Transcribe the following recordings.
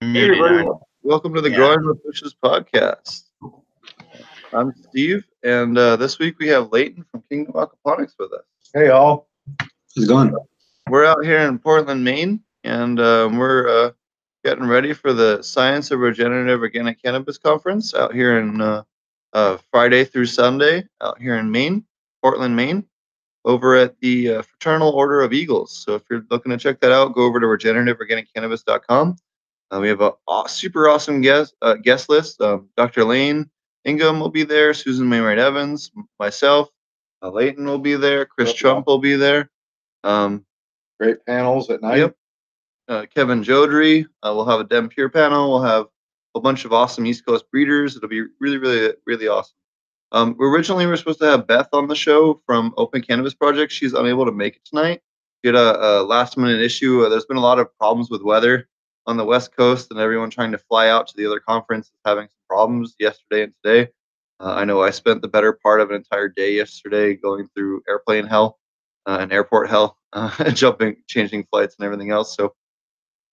Hey everybody, welcome to the Yeah. Growing with Bushes podcast. I'm Steve, and uh, this week we have Leighton from Kingdom Aquaponics with us. Hey, y'all! How's it going? We're out here in Portland, Maine, and um, we're uh, getting ready for the Science of Regenerative Organic Cannabis Conference out here in uh, uh, Friday through Sunday out here in Maine, Portland, Maine, over at the uh, Fraternal Order of Eagles. So if you're looking to check that out, go over to regenerativeorganiccannabis.com. Uh, we have a aw- super awesome guest uh, guest list. Um, Dr. Elaine Ingham will be there. Susan Wainwright Evans, myself, uh, Leighton will be there. Chris Yep. Trump will be there. Um, Great panels at night. Yep. uh, Kevin Jodrey. Uh, we'll have a Dem Pure panel. We'll have a bunch of awesome East Coast breeders. It'll be really, really, really awesome. Um, we originally were supposed to have Beth on the show from Open Cannabis Project. She's unable to make it tonight. She had a, a last minute issue. Uh, there's been a lot of problems with weather on the West Coast, and everyone trying to fly out to the other conference is having some problems yesterday and today. Uh, I know I spent the better part of an entire day yesterday going through airplane hell uh, and airport hell, uh, jumping, changing flights, and everything else. So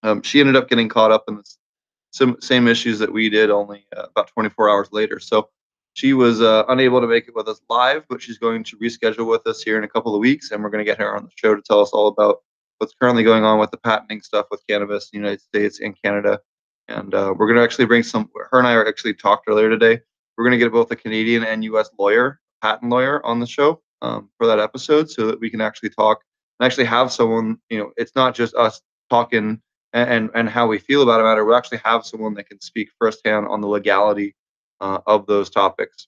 um, she ended up getting caught up in the same issues that we did, only uh, about 24 hours later. So she was uh, unable to make it with us live, but she's going to reschedule with us here in a couple of weeks, and we're going to get her on the show to tell us all about what's currently going on with the patenting stuff with cannabis in the United States and Canada. And uh, we're going to actually bring some. Her and I are actually talked earlier today. We're going to get both a Canadian and U.S. lawyer, patent lawyer, on the show um, for that episode, so that we can actually talk and actually have someone. You know, it's not just us talking and and, and how we feel about a matter. We'll actually have someone that can speak firsthand on the legality uh, of those topics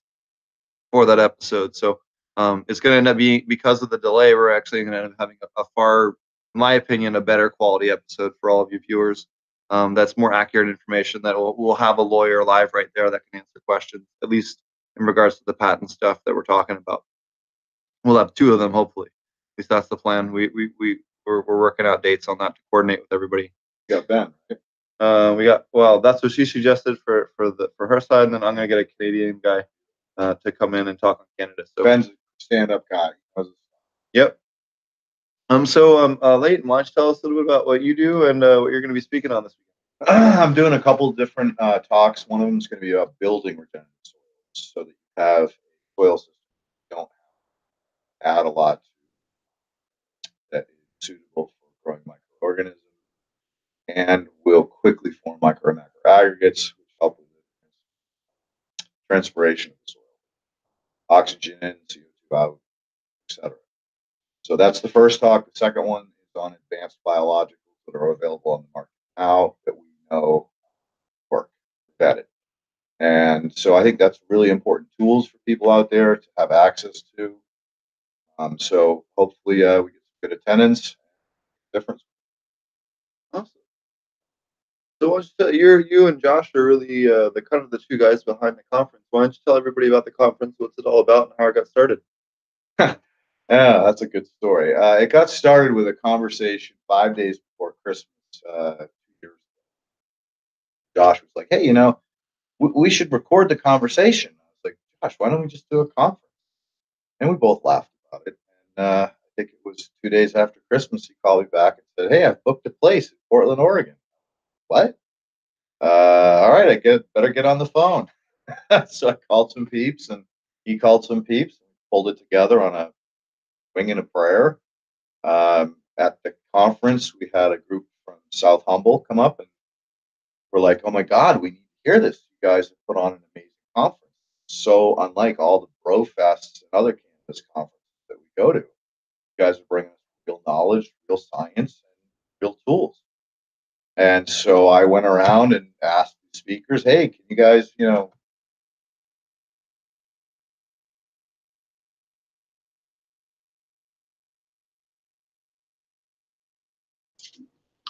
for that episode. So um, it's going to end up being because of the delay. We're actually going to end up having a, a far, my opinion, a better quality episode for all of you viewers. Um, that's more accurate information. That will we'll have a lawyer live right there that can answer questions, at least in regards to the patent stuff that we're talking about. We'll have two of them, hopefully. At least that's the plan. We we we we're, we're working out dates on that to coordinate with everybody. You got Ben. Uh, we got well. That's what she suggested for for the for her side, and then I'm gonna get a Canadian guy uh, to come in and talk on Canada. So Ben's a stand-up guy. yep. Um. So um. Uh, Leighton, why don't you tell us a little bit about what you do and uh, what you're gonna be speaking on this week? I'm doing a couple different uh, talks. One of them is going to be about building regenerative soils, so that you have soil system don't add a lot to that is suitable for growing microorganisms and will quickly form micro and macro aggregates, which help with transpiration of the soil, oxygen in, CO2 out. So that's the first talk. The second one is on advanced biologicals that are available on the market now that we know work, vetted. And so I think that's really important tools for people out there to have access to. Um, so hopefully uh, we get some good attendance. Difference. Awesome. So why don't you, tell, you're you and Josh are really uh, the kind of the two guys behind the conference. Why don't you tell everybody about the conference, what's it all about, and how it got started? Yeah, that's a good story. Uh, it got started with a conversation five days before Christmas uh. Josh was like, "Hey, you know, we, we should record the conversation." I was like, "Josh, why don't we just do a conference?" And we both laughed about it. And uh, I think it was two days after Christmas, he called me back and said, "Hey, I've booked a place in Portland, Oregon." What? Uh, all right, I get better get on the phone. so I called some peeps, and he called some peeps, and pulled it together on a wing and a prayer. Um, at the conference, we had a group from South Humboldt come up, and we're like, "Oh my God, we need to hear this! You guys have put on an amazing conference. So unlike all the bro fests and other campus conferences that we go to, you guys are bringing us real knowledge, real science, and real tools." And so I went around and asked the speakers, "Hey, can you guys, you know,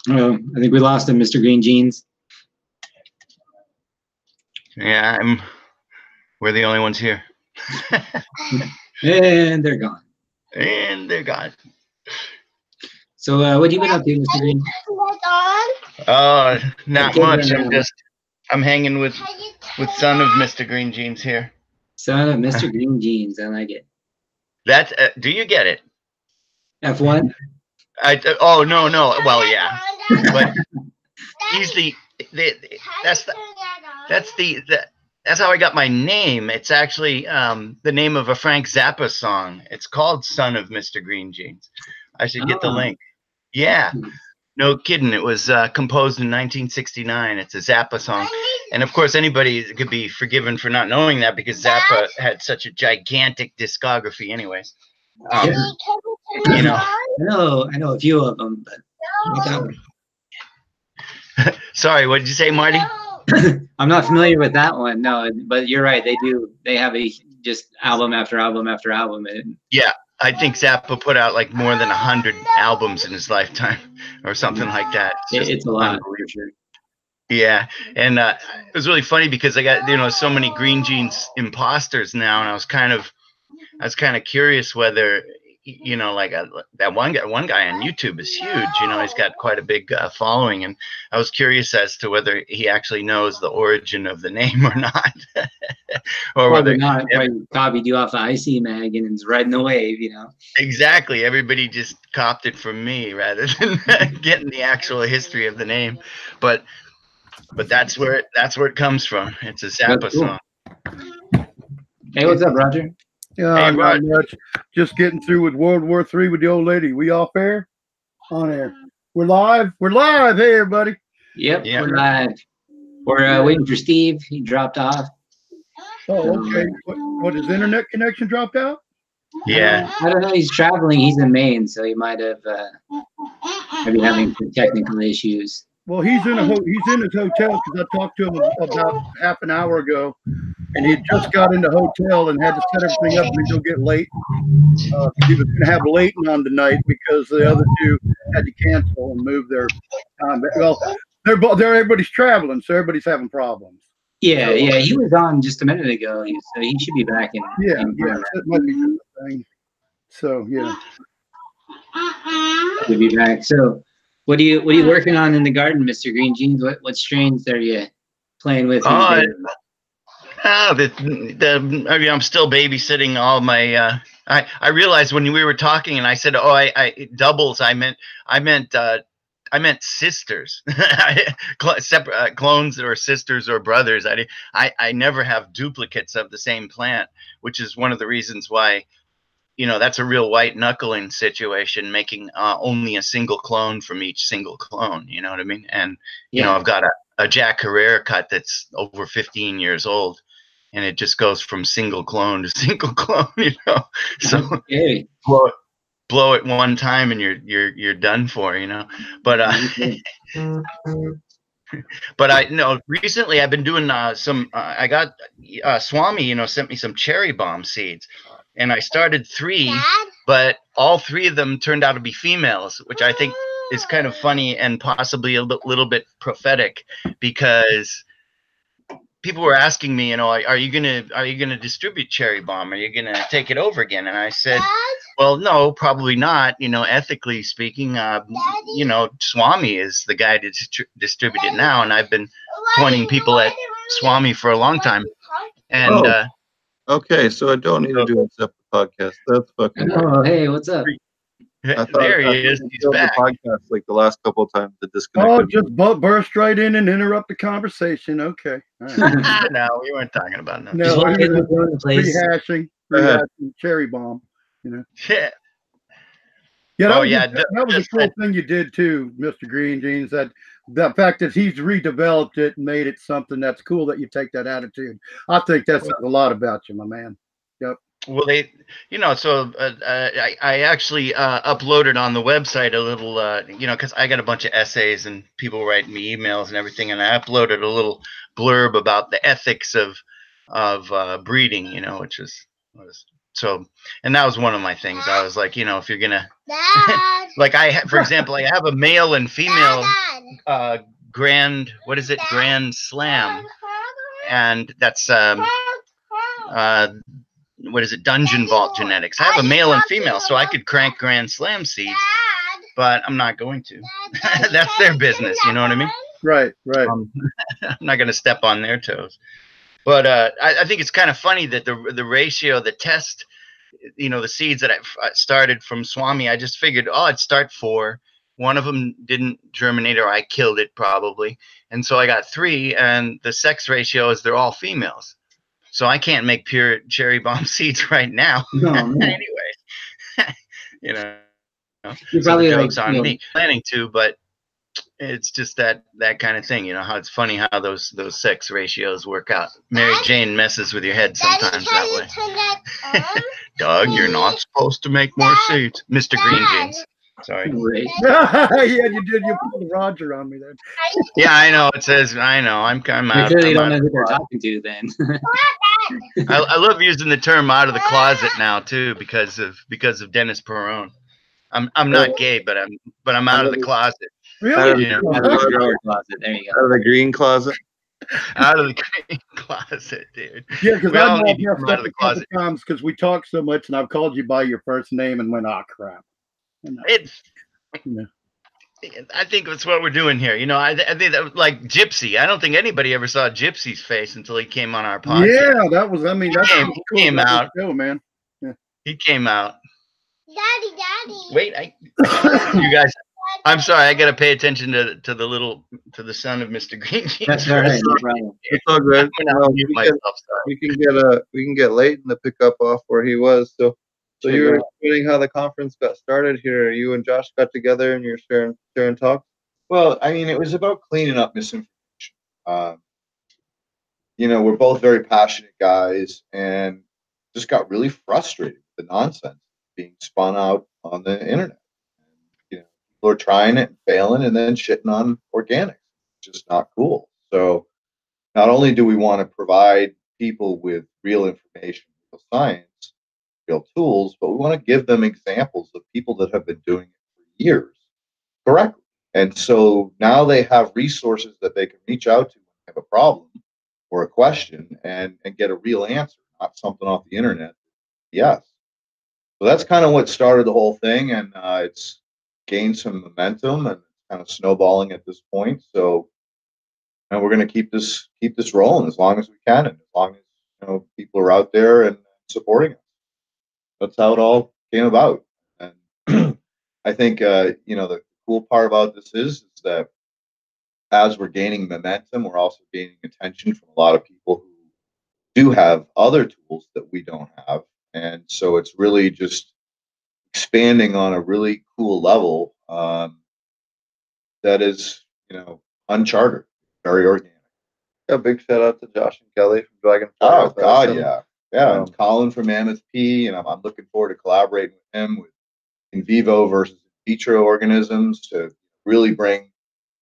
Oh, I think we lost him, Mr. Green Jeans. Yeah, I'm. We're the only ones here, And they're gone. and they're gone. So, uh, what have you been up to, Mr. Green? Oh, not much. I'm uh, just. I'm hanging with with son of Mr. Green Jeans here. Son of Mr. Green Jeans. I like it. That's. Uh, do you get it? F1? I. Oh no no. Well yeah, but he's the they, they that's the that's the, the that's how I got my name. It's actually um, the name of a Frank Zappa song. It's called "Son of Mr. Green Jeans." I should get the Oh. link. Yeah, no kidding. It was uh, composed in 1969. It's a Zappa song, and of course, anybody could be forgiven for not knowing that because Zappa had such a gigantic discography, anyways. Um, you know. I know, I know a few of them, but not that one. Sorry, what did you say, Marty? I'm not familiar with that one. No, but you're right. They do. They have a just album after album after album. And yeah, I think Zappa put out like more than a hundred albums in his lifetime, or something like that. it, just it's a lot. sure. Yeah, and uh, it was really funny because I got you know so many Green Jeans imposters now, and I was kind of, I was kind of curious whether you know like uh, that one guy, one guy on YouTube is huge. You know, he's got quite a big uh, following, and I was curious as to whether he actually knows the origin of the name or not, or whether Probably not. Probably copied you off the ICMag and it's riding the wave. You know. Exactly. Everybody just copped it from me rather than getting the actual history of the name. But but that's where it, that's where it comes from. It's a Zappa cool. song. Hey, what's up, Roger? Yeah, Hey, not Rod. much. Just getting through with World War Three with the old lady. We off air? On air. We're live. We're live. Hey, everybody. Yep, Yeah. we're live. We're uh, waiting for Steve. He dropped off. Oh, okay. What, what his internet connection dropped out? Yeah. I don't know. He's traveling. He's in Maine, so he might have uh, maybe having some technical issues. Well, he's in a ho- he's in his hotel because I talked to him about half an hour ago, and he had just got in the hotel and had to set everything up and he'll get late. Uh, he was going to have Leighton on tonight because the other two had to cancel and move their time. Well, they're both they're everybody's traveling, so everybody's having problems. Yeah, yeah. He was on just a minute ago, so he should be back in. Yeah, in yeah, that might be thing. So yeah, He'll be back. So, what are you what are you working on in the garden, Mister Green Jeans? What what strains are you playing with? Oh? Ah, the, the I mean, I'm still babysitting all my. Uh, I I realized when we were talking and I said, "Oh, I, I doubles." I meant I meant uh, I meant sisters, Cl- separate uh, clones or sisters or brothers. I, I I never have duplicates of the same plant, which is one of the reasons why. You know that's a real white knuckling situation, making uh, only a single clone from each single clone. You know what I mean? And you know, I've got a, a Jack Herer cut that's over 15 years old, and it just goes from single clone to single clone, you know. So Okay. blow it, blow it one time, and you're you're you're done for, you know. But uh, but I know recently I've been doing uh, some. Uh, I got uh, Swami, you know, sent me some cherry bomb seeds, and I started three, but all three of them turned out to be females, which I think is kind of funny and possibly a little bit prophetic because people were asking me, you know, are you gonna are you gonna distribute Cherry Bomb? Are you gonna take it over again? And I said, well, no, probably not. You know, ethically speaking, uh, you know, Swami is the guy to distri- distribute it now, and I've been pointing people at Swami for a long time. And Oh. uh, Okay, so I don't need to do a separate podcast. That's fucking. Oh, hey, what's up? I thought there I he is. He's do the back. Podcast like the last couple of times the oh, just bu- burst right in and interrupt the conversation. Okay, all right. no, we weren't talking about nothing. No, Just walking we in were the place. rehashing, rehashing cherry bomb. You Yeah. Yeah, that Oh, was, yeah, that, that was a cool that- thing you did too, Mr. Green Jeans. That the fact that he's redeveloped it and made it something that's cool that you take that attitude. I think that's a lot about you, my man. Yep. Well, they, you know, so uh, uh, I, I actually uh, uploaded on the website a little, uh, you know, because I got a bunch of essays and people writing me emails and everything, and I uploaded a little blurb about the ethics of of uh, breeding, you know, which is was so, and that was one of my things. I was like, you know, if you're gonna, like, I, ha- for example, I have a male and female uh, grand, what is it, grand slam, and that's um, uh, what is it, dungeon vault genetics. I have a male and female, so I could crank grand slam seeds, but I'm not going to. That's their business, you know what I mean? Right, right. Um, I'm not going to step on their toes. But uh, I, I think it's kind of funny that the the ratio, the test, you know, the seeds that I started from Swami, I just figured, oh, I'd start four, One of them didn't germinate, or I killed it probably, and so I got three. And the sex ratio is they're all females, so I can't make pure cherry bomb seeds right now. No, anyway, you know, You're so probably the like, joke's on you know, me. Planning to, but it's just that that kind of thing. You know how it's funny how those those sex ratios work out. Mary Jane messes with your head sometimes that way. that? Doug, you're not supposed to make more seeds, Mister Green Jeans. Sorry. yeah, you did. You pulled Roger on me there. Yeah, I know. It says I know. I'm I'm You out. clearly I'm don't out know who they're talking to then. I, I love using the term "out of the closet" now too because of because of Dennis Peron. I'm I'm not gay, but I'm but I'm out of the closet. Really? Yeah. Out of the drawer closet. There you go. Out of the green closet. Out of the green closet, dude. Yeah, because We all I've need to out of the closet. times because we talk so much, and I've called you by your first name and went, "Ah, crap." You know, It's. Yeah. I think that's what we're doing here. You know, I, I think that was like Gypsy. I don't think anybody ever saw Gypsy's face until he came on our podcast. yeah, that was. I mean, that's Came- cool came about out. this Show, man. He came out. Daddy, daddy. Wait, I, you guys. I'm sorry. I got to pay attention to to the little to the son of Mr. Green Jeans. That's for all a right. No second. problem. It's all good. I'm gonna Well, mute we, myself. can, Sorry. we can get a we can get Leighton to pick up off where he was. So so you were explaining how the conference got started here. You and Josh got together and you're sharing sharing talk. Well, I mean, it was about cleaning up misinformation. Um, you know, we're both very passionate guys and just got really frustrated with the nonsense being spun out on the internet. People are trying it and failing and then shitting on organics. It's just not cool. So not only do we want to provide people with real information, real science, real tools, but we want to give them examples of people that have been doing it for years correctly. And so now they have resources that they can reach out to when they have a problem or a question and, and get a real answer, not something off the internet. Yes. So that's kind of what started the whole thing. And uh, it's gained some momentum and kind of snowballing at this point. So and we're going to keep this keep this rolling as long as we can and as long as you know people are out there and supporting us. That's how it all came about. And I think uh, you know the cool part about this is, is that as we're gaining momentum, we're also gaining attention from a lot of people who do have other tools that we don't have. And so it's really just expanding on a really cool level um, that is, you know, uncharted, very organic. A big shout out to Josh and Kelly from Dragonfly. Oh God, yeah, yeah. um, and Colin from Mammoth P, and I'm, I'm looking forward to collaborating with him with in vivo versus in vitro organisms to really bring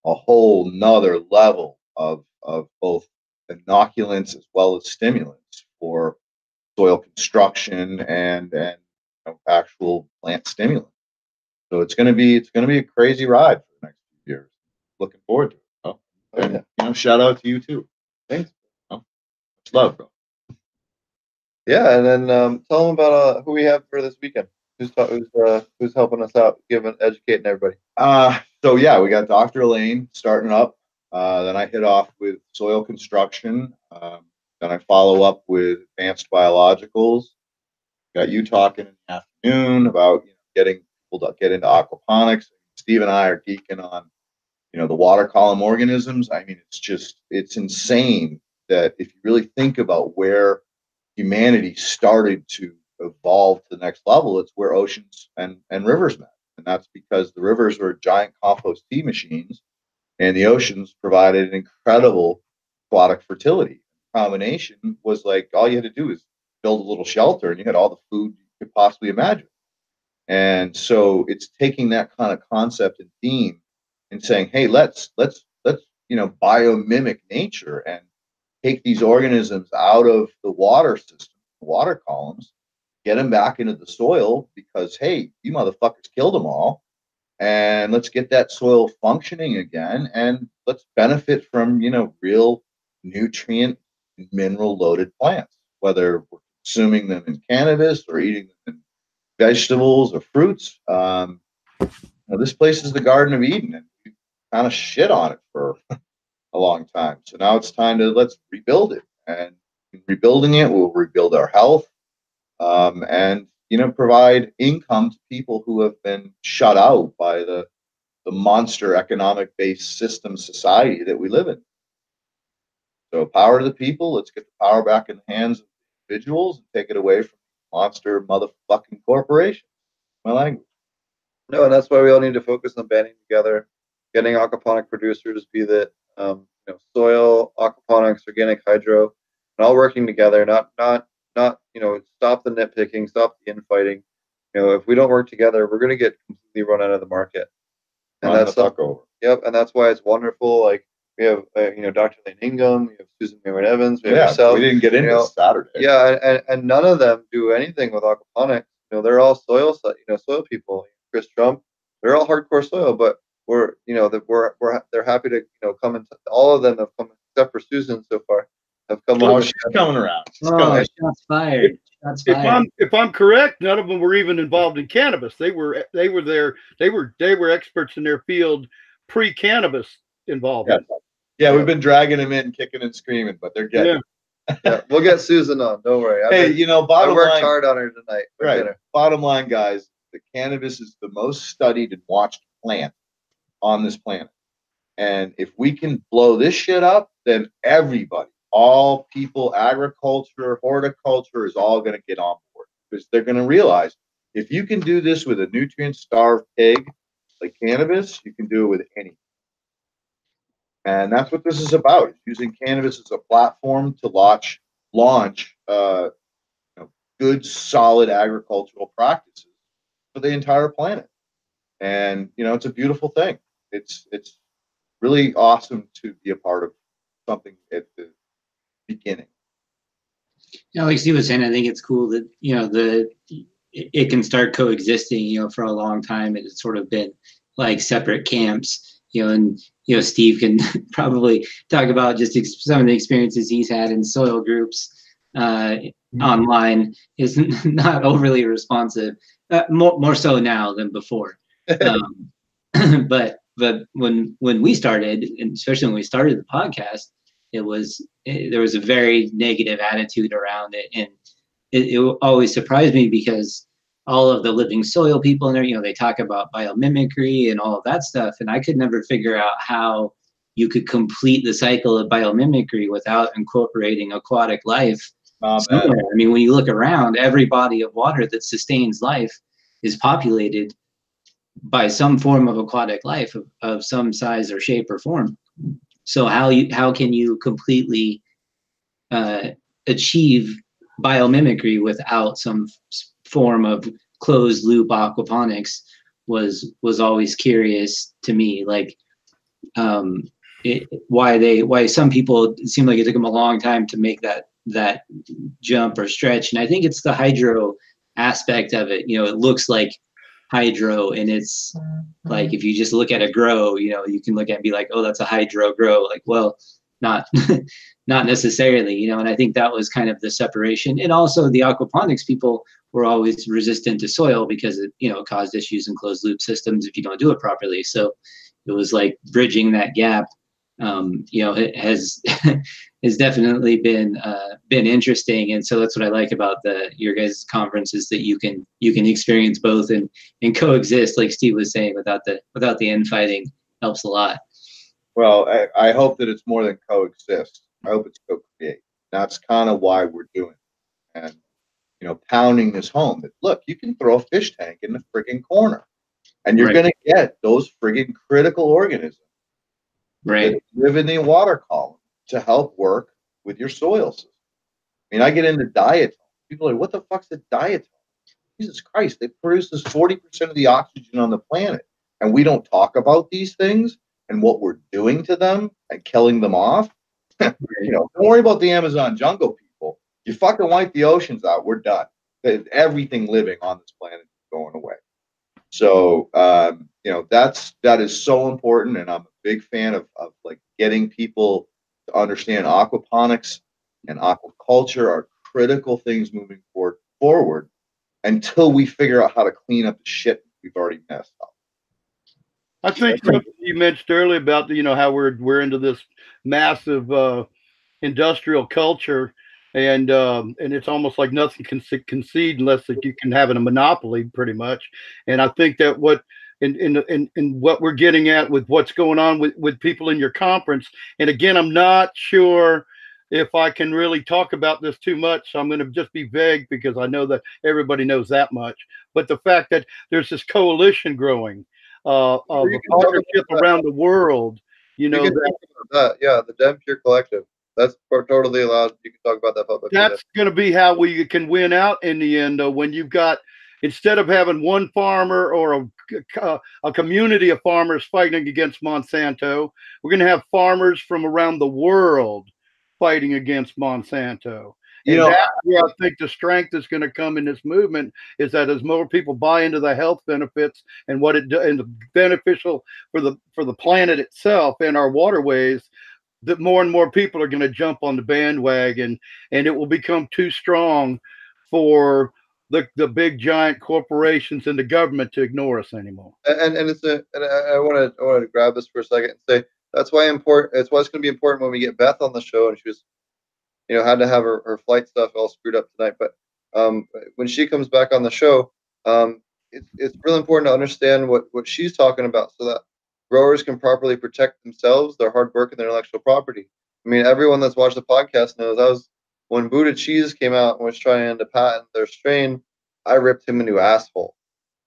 a whole nother level of of both inoculants as well as stimulants for soil construction and and know, actual plant stimulant. So it's gonna be it's gonna be a crazy ride for the next few years. Looking forward to it. Oh, and you know, shout out to you too. Thanks. Oh, much love, bro. Yeah, and then um, tell them about uh, who we have for this weekend. Who's ta- who's uh, who's helping us out, giving educating everybody. Uh, so yeah, we got Dr. Elaine starting up. Uh, then I hit off with soil construction. Um, then I follow up with advanced biologicals. Got you talking in the afternoon about you know, getting people to get into aquaponics. Steve and I are geeking on, you know, the water column organisms. I mean, it's just it's insane that if you really think about where humanity started to evolve to the next level, it's where oceans and, and rivers met and that's because the rivers were giant compost tea machines, and the oceans provided an incredible aquatic fertility. Combination was like all you had to do is build a little shelter, and you had all the food you could possibly imagine. And so it's taking that kind of concept and theme and saying, hey, let's let's let's you know biomimic nature and take these organisms out of the water system, water columns, get them back into the soil because hey, you motherfuckers killed them all, and let's get that soil functioning again, and let's benefit from you know real nutrient mineral loaded plants, whether we're consuming them in cannabis or eating them in vegetables or fruits. Um, you know, this place is the Garden of Eden, and we kind of shit on it for a long time. So now it's time to let's rebuild it, and in rebuilding it, we'll rebuild our health um, and you know provide income to people who have been shut out by the the monster economic based system society that we live in. So power to the people. Let's get the power back in the hands of individuals and take it away from monster motherfucking corporations. My language. No, and that's why we all need to focus on banding together, getting aquaponic producers, be that um, you know, soil, aquaponics, organic hydro, and all working together. Not not not you know, stop the nitpicking, stop the infighting. You know, if we don't work together, we're going to get completely run out of the market. And Run the that's some- fuck over. Yep, and that's why it's wonderful. Like we have, uh, you know, Dr. Elaine Ingham, we have Susan Marin Evans, we have Yeah, yourself. we didn't get into you know, Saturday. Yeah, and, and, and none of them do anything with aquaponics. You know, they're all soil, you know, soil people. Chris Trump, they're all hardcore soil, but we're, you know, that we're, we're, they're happy to, you know, come and all of them have come, except for Susan so far, have come Oh, on. she's coming around. She's Oh, coming. shots fired! Shots If fired! I'm if I'm correct, none of them were even involved in cannabis. They were they were there. They were they were experts in their field pre-cannabis involvement. Yeah, we've been dragging him in, kicking and screaming, but they're getting. Yeah. Yeah, we'll get Susan on. Don't worry. I've Hey, been- you know, I bottom worked line, hard on her tonight. right? dinner. Bottom line, guys, the cannabis is the most studied and watched plant on this planet. And if we can blow this shit up, then everybody, all people, agriculture, horticulture is all going to get on board because they're going to realize if you can do this with a nutrient starved pig like cannabis, you can do it with anything. And that's what this is about: using cannabis as a platform to launch launch uh, you know, good, solid agricultural practices for the entire planet. And you know, it's a beautiful thing. It's it's really awesome to be a part of something at the beginning. Yeah, like Steve was saying, I think it's cool that you know the it, it can start coexisting. You know, for a long time, it's sort of been like separate camps. You know, and you know Steve can probably talk about just ex- some of the experiences he's had in soil groups uh, online. Is not overly responsive, uh, more more so now than before. Um, but but when when we started, and especially when we started the podcast, it was it, there was a very negative attitude around it, and it, it always surprised me because all of the living soil people in there, you know, they talk about biomimicry and all of that stuff, and I could never figure out how you could complete the cycle of biomimicry without incorporating aquatic life. I mean, when you look around, every body of water that sustains life is populated by some form of aquatic life of, of some size or shape or form. So how you how can you completely uh, achieve biomimicry without some form of closed loop aquaponics was was always curious to me. Like um, it, why they why some people it seemed like it took them a long time to make that that jump or stretch. And i think it's the hydro aspect of it you know it looks like hydro and it's like if you just look at a grow you know you can look at it and be like oh that's a hydro grow. Like well not not necessarily you know and i think that was kind of the separation. And also the aquaponics people were always resistant to soil because it you know caused issues in closed loop systems if you don't do it properly so it was like bridging that gap um, you know it has has definitely been uh, been interesting and so that's what i like about the your guys conference is that you can you can experience both and and coexist like steve was saying without the without the infighting helps a lot Well, I, I hope that it's more than coexist. I hope it's co-create. That's kind of why we're doing it. And, you know, pounding this home that look, you can throw a fish tank in the friggin' corner and you're Right. going to get those friggin' critical organisms right that live in the water column to help work with your soil system. I mean, I get into diatom. People are like, what the fuck's a diatom? Jesus Christ, they produce this 40% of the oxygen on the planet. And we don't talk about these things and what we're doing to them and killing them off. you know, don't worry about the Amazon jungle people. You fucking wipe the oceans out, we're done. Everything living on this planet is going away. So um, you know that's that is so important, and I'm a big fan of, of like getting people to understand aquaponics and aquaculture are critical things moving forward forward until we figure out how to clean up the shit we've already messed up. I think you mentioned earlier about you know how we're we're into this massive uh, industrial culture, and um, and it's almost like nothing can concede unless that you can have a monopoly, pretty much. And I think that what in in in, in what we're getting at with what's going on with with people in your conference. And again, I'm not sure if I can really talk about this too much. So I'm going to just be vague because I know that everybody knows that much. But the fact that there's this coalition growing uh, of partnership around the world, you know, you that, that. Yeah, the Dem Pure Collective. That's for- totally allowed. You can talk about that publicly. that's going to be how we can win out in the end. Though, when you've got instead of having one farmer or a a, uh, a community of farmers fighting against Monsanto, we're going to have farmers from around the world fighting against Monsanto. You and know, that's where I think the strength is going to come in this movement is that as more people buy into the health benefits and what it do, and the beneficial for the for the planet itself and our waterways, that more and more people are going to jump on the bandwagon, and it will become too strong for the the big giant corporations and the government to ignore us anymore. and and it's a and I want to I want to grab this for a second and say that's why important. It's why it's going to be important when we get Beth on the show, and she was, you know, had to have her, her flight stuff all screwed up tonight. But um, when she comes back on the show, um, it's it's really important to understand what what she's talking about, so that growers can properly protect themselves, their hard work, and their intellectual property. I mean, everyone that's watched the podcast knows I was when Buddha Cheese came out and was trying to patent their strain. I ripped him a new asshole.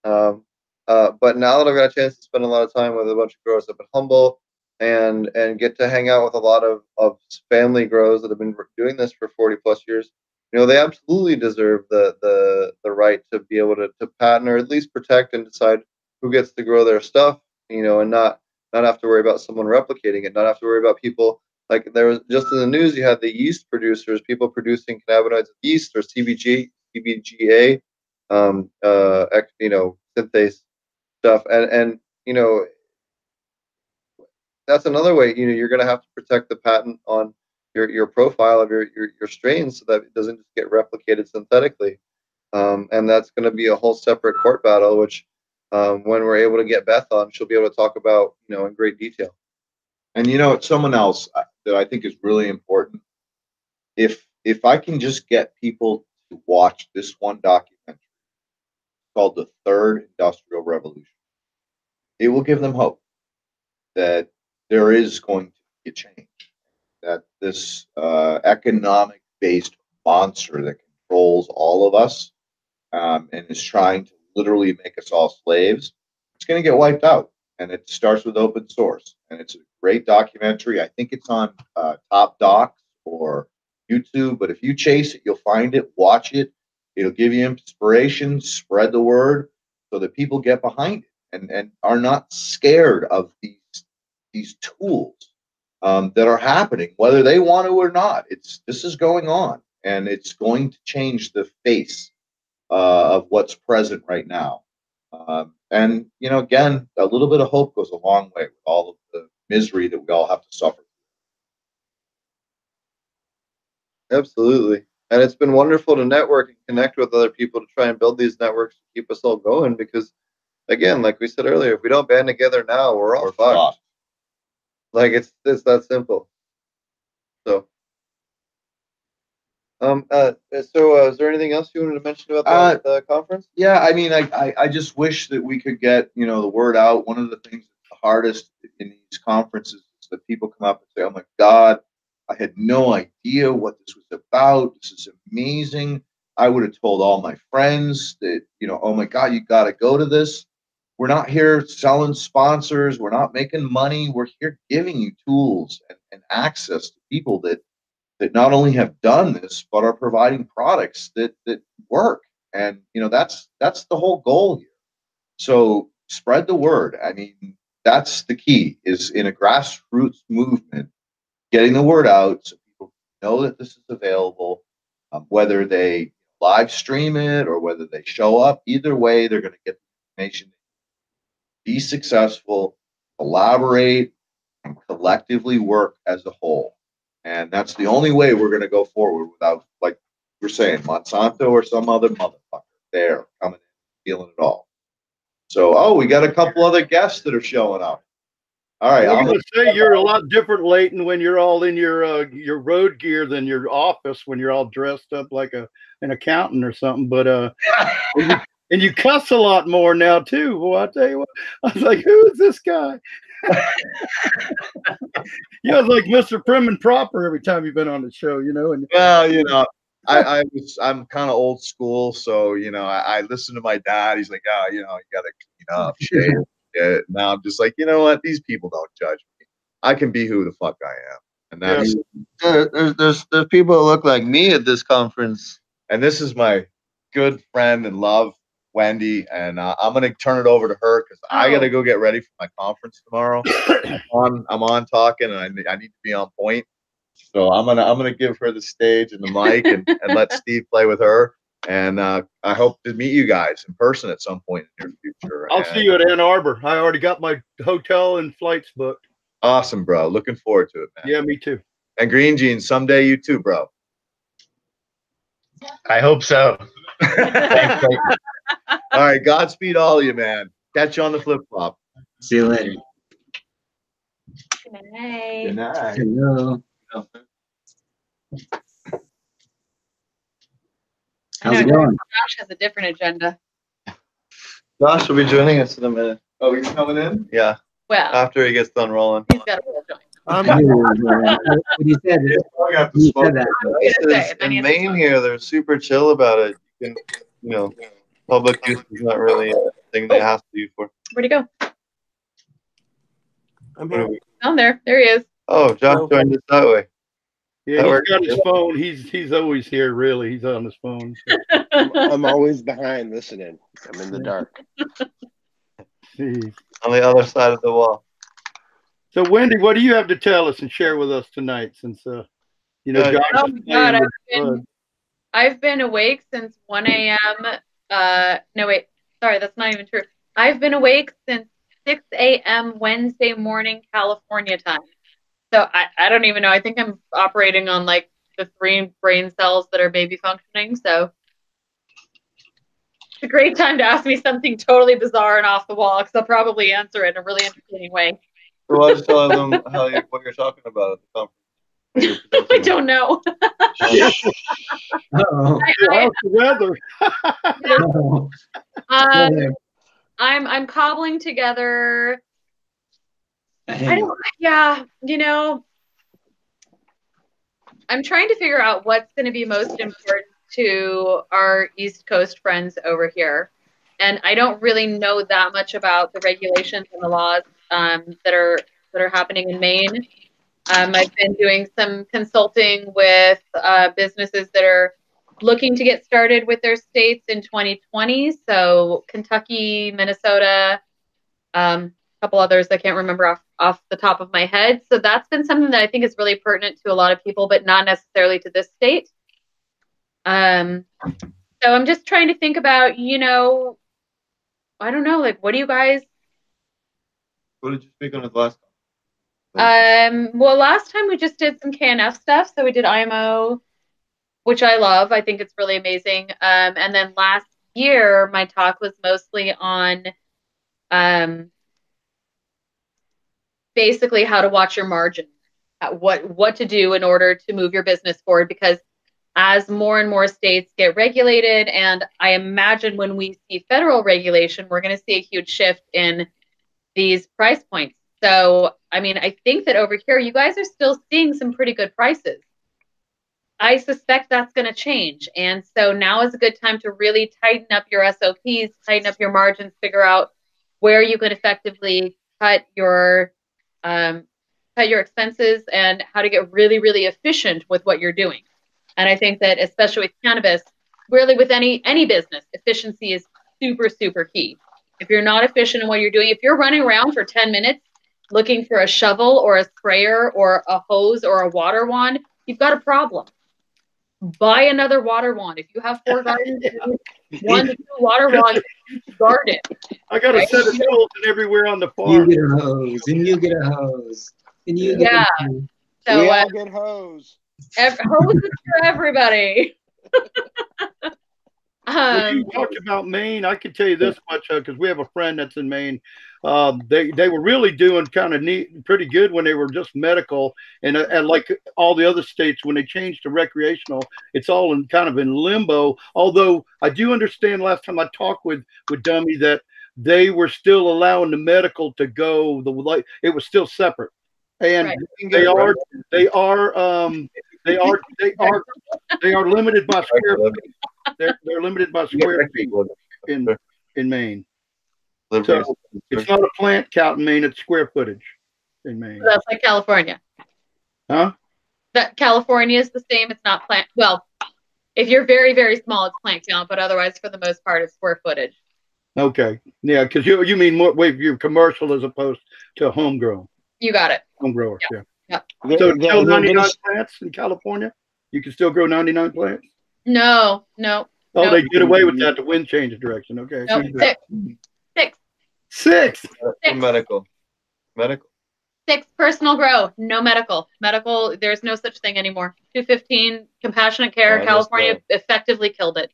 Um, uh, but now that I've got a chance to spend a lot of time with a bunch of growers, I've been humble and and get to hang out with a lot of, of family grows that have been doing this for 40 plus years. You know, they absolutely deserve the the the right to be able to, to patent or at least protect and decide who gets to grow their stuff, you know, and not not have to worry about someone replicating it, not have to worry about people like there was just in the news you had the yeast producers, people producing cannabinoids of yeast or CBG, CBGA, um, uh, you know, synthase stuff, and and you know, that's another way. You know, you're going to have to protect the patent on your your profile of your your, your strains so that it doesn't just get replicated synthetically, um, and that's going to be a whole separate court battle, which. Um, when we're able to get Beth on, she'll be able to talk about, you know, in great detail. And you know, someone else uh, that I think is really important. If if I can just get people to watch this one documentary called "The Third Industrial Revolution," it will give them hope that there is going to be a change. That this uh, economic-based monster that controls all of us um, and is trying to literally make us all slaves, it's going to get wiped out. And it starts with open source, and it's a great documentary. I think it's on uh, Top Docs or YouTube, but if you chase it, you'll find it. Watch it. It'll give you inspiration. Spread the word so that people get behind it and, and are not scared of these these tools um, that are happening, whether they want to or not. It's this is going on, and it's going to change the face uh, of what's present right now. Um, and you know, again, a little bit of hope goes a long way with all of the misery that we all have to suffer. Absolutely. And it's been wonderful to network and connect with other people to try and build these networks to keep us all going because again, like we said earlier, if we don't band together now, we're all We're fucked. fucked. Like it's it's that simple. So um uh so uh, is there anything else you wanted to mention about the, the conference? Yeah, I mean, I, I I just wish that we could get you know the word out. One of the things that's the hardest in these conferences is that people come up and say, "Oh my God, I had no idea what this was about. This is amazing." I would have told all my friends that you know, "Oh my God, you got to go to this." We're not here selling sponsors. We're not making money. We're here giving you tools and, and access to people that that not only have done this but are providing products that that work. And you know that's that's the whole goal here. So spread the word. I mean that's the key is in a grassroots movement getting the word out so people know that this is available um, whether they live stream it or whether they show up. Either way they're going to get the information be successful collaborate and collectively work as a whole and that's the only way we're going to go forward without, like we're saying, Monsanto or some other motherfucker there coming in, feeling it all. So, oh, we got a couple other guests that are showing up. All right. I'm going to say you're a lot different, Leighton, when you're all in your uh, your road gear than your office when you're all dressed up like a an accountant or something. But uh, when, you, and you cuss a lot more now too. Well, I tell you what, I was like, who is this guy? you was like Mr. Prim and Proper every time you've been on the show, you know. And Well, you know, I, I was I'm kind of old school, so you know, I, I listen to my dad. He's like, oh, you know, you gotta clean up, shave. Yeah. Now I'm just like, you know what? These people don't judge me. I can be who the fuck I am, and Yeah. that's There, there's there's there's people that look like me at this conference. and this is my good friend and love, Wendy, and uh, I'm gonna turn it over to her because I gotta go get ready for my conference tomorrow. I'm on, I'm on talking, and I, I need to be on point. So I'm gonna I'm gonna give her the stage and the mic, and, and let Steve play with her. And uh, I hope to meet you guys in person at some point in the future. I'll And see you at Ann Arbor. I already got my hotel and flights booked. Awesome, bro. Looking forward to it, man. Yeah, me too. And Green Jeans, someday you too, bro. I hope so. Thanks, bro. all right, Godspeed, all of you, man. Catch you on the flip flop. See you later. Good night. Good night. Hello. How's know it going? Josh has a different agenda. Josh will be joining us in a minute. Oh, he's coming in. Yeah, Well, after he gets done rolling. he's got a full joint. I'm What you said, I got you said that. I was gonna say, Is- and then he in Maine here, they're super chill about it. You can, you know, public use is not really a thing they ask to you for. Where'd he go? I'm What are we- Down there. There he is. Oh, Josh joined us that way. Yeah, That he's works. got his phone. He's he's always here. Really, he's on his phone. So, I'm always behind listening. I'm in the dark. geez. On the other side of the wall. So Wendy, what do you have to tell us and share with us tonight? Since uh, you know, Uh, Josh Oh my God, I've been, Bud. I've been awake since 1 a.m. Uh, no, wait. Sorry, that's not even true. I've been awake since 6 a.m. Wednesday morning, California time. So I, I don't even know. I think I'm operating on like the three brain cells that are maybe functioning. So it's a great time to ask me something totally bizarre and off the wall because I'll probably answer it in a really entertaining way. So why don't tell them how you, what you're talking about at the conference? I don't know. Uh-oh. I, I, How's the weather? Uh-oh. um, I'm I'm cobbling together. I don't. Yeah, you know, I'm trying to figure out what's going to be most important to our East Coast friends over here, and I don't really know that much about the regulations and the laws um, that are that are happening in Maine. Um, I've been doing some consulting with uh, businesses that are looking to get started with their states in 2020. So Kentucky, Minnesota, um, a couple others I can't remember off, off the top of my head. So that's been something that I think is really pertinent to a lot of people, but not necessarily to this state. Um, so I'm just trying to think about, you know, I don't know, like, what do you guys What did you speak on last time? Um, well, last time we just did some KNF stuff. So we did IMO, which I love. I think it's really amazing. Um, and then last year, my talk was mostly on um, basically how to watch your margin, what what to do in order to move your business forward. Because as more and more states get regulated, and I imagine when we see federal regulation, we're going to see a huge shift in these price points. So, I mean, I think that over here, you guys are still seeing some pretty good prices. I suspect that's going to change. And so now is a good time to really tighten up your SOPs, tighten up your margins, figure out where you can effectively cut your um, cut your expenses and how to get really, really efficient with what you're doing. And I think that especially with cannabis, really with any any business, efficiency is super, super key. If you're not efficient in what you're doing, if you're running around for 10 minutes looking for a shovel or a sprayer or a hose or a water wand, you've got a problem. Buy another water wand. If you have four gardens, one to two water wands in each garden. I got a set of tools and everywhere on the farm. You get a hose, and you get a hose, and you get Yeah. a hose. So we uh, all get hosed. ev- hoses for everybody. Well, you Um, talked about Maine. I can tell you this much because we have a friend that's in Maine. Um, they they were really doing kind of neat, pretty good when they were just medical, and uh, and like all the other states, when they changed to recreational, it's all in kind of in limbo. Although I do understand, last time I talked with with Dummy, that they were still allowing the medical to go. The like it was still separate, and Right. they are they are um they are they are they are limited by square feet. They're they're limited by square feet in in Maine. Liberties. It's not a plant count in Maine, it's square footage in Maine. that's like California. Huh? That California is the same. It's not plant. Well, if you're very very small, it's plant count, but otherwise, for the most part, it's square footage. Okay. Yeah, because you you mean more wait, you're commercial as opposed to homegrown. You got it. Home growers, yeah. There- So there- still there- 99 plants in California? You can still grow 99 plants? No, no, Oh, No. they get away with that. The wind changes direction. Okay. no. Six, six, Six. For medical. Medical. six personal grow. No medical. Medical. There's no such thing anymore. Two fifteen compassionate Oh, care. missed California effectively killed it.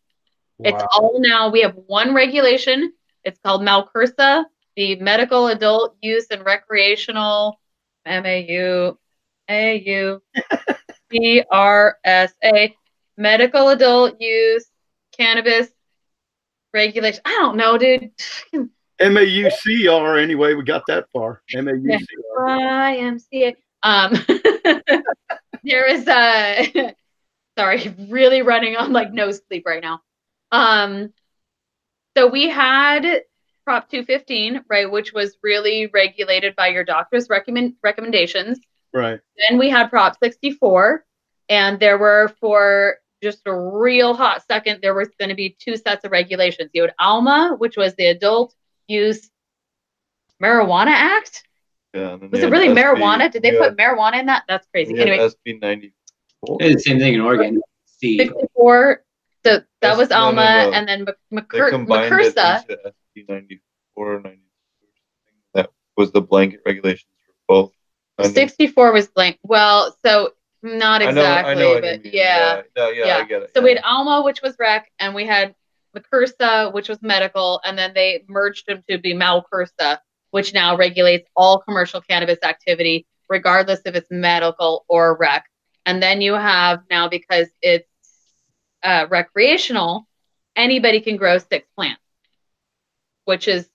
It's all now. We have one regulation. It's called MAUCRSA, the Medical Adult Use and Recreational M A U A U C R S A Medical Adult Use Cannabis Regulation. I don't know, dude. M-A-U-C-R anyway. We got that far. M-A-U-C-R. YMCA. Um, there is a sorry, really running on like no sleep right now. Um, so we had Prop 215, right, which was really regulated by your doctor's recommend recommendations. Right. Then we had Prop 64, and there were for just a real hot second, there was going to be two sets of regulations. You had AUMA, which was the Adult Use Marijuana Act. Yeah. Was it really SB marijuana? Did they you put marijuana in that? That's crazy. had- you had Anyway, SB 94. It's the same thing in Oregon. The 64. So that Yes, was no, no, AUMA, no. and then Mc- They McCur- McCursa. it into SB 94 or 92. That was the blanket regulations for both. I know- 64 was blank. Well, so not I know- I exactly, know but yeah. No, yeah, Yeah. I get it. So we had AUMA, which was rec, and we had McCursa, which was medical, and then they merged them to be MAUCRSA, which now regulates all commercial cannabis activity, regardless if it's medical or rec. And then you have now because it's uh, recreational, anybody can grow six plants, which is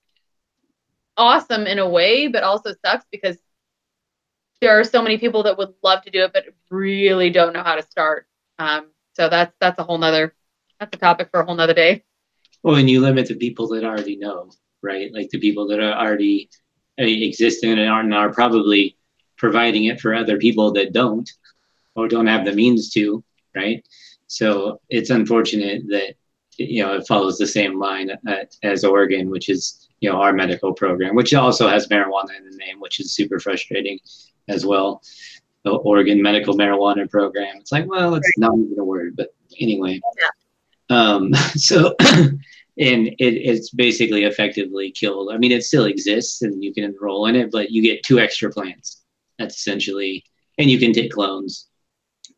awesome in a way, but also sucks because there are so many people that would love to do it, but really don't know how to start. Um, so that's that's a whole nother that's a topic for a whole nother day. Well, and you limit the people that already know, right? Like the people that are already uh, existing and are, and are probably providing it for other people that don't or don't have the means to, right? So it's unfortunate that you know it follows the same line uh, as Oregon, which is you know our medical program, which also has marijuana in the name, which is super frustrating as well. The Oregon medical marijuana program. It's like, well, it's not even a word, but anyway. Yeah. Um, so, and it, it's basically effectively killed. I mean, it still exists and you can enroll in it, but you get two extra plants. That's essentially, and you can take clones.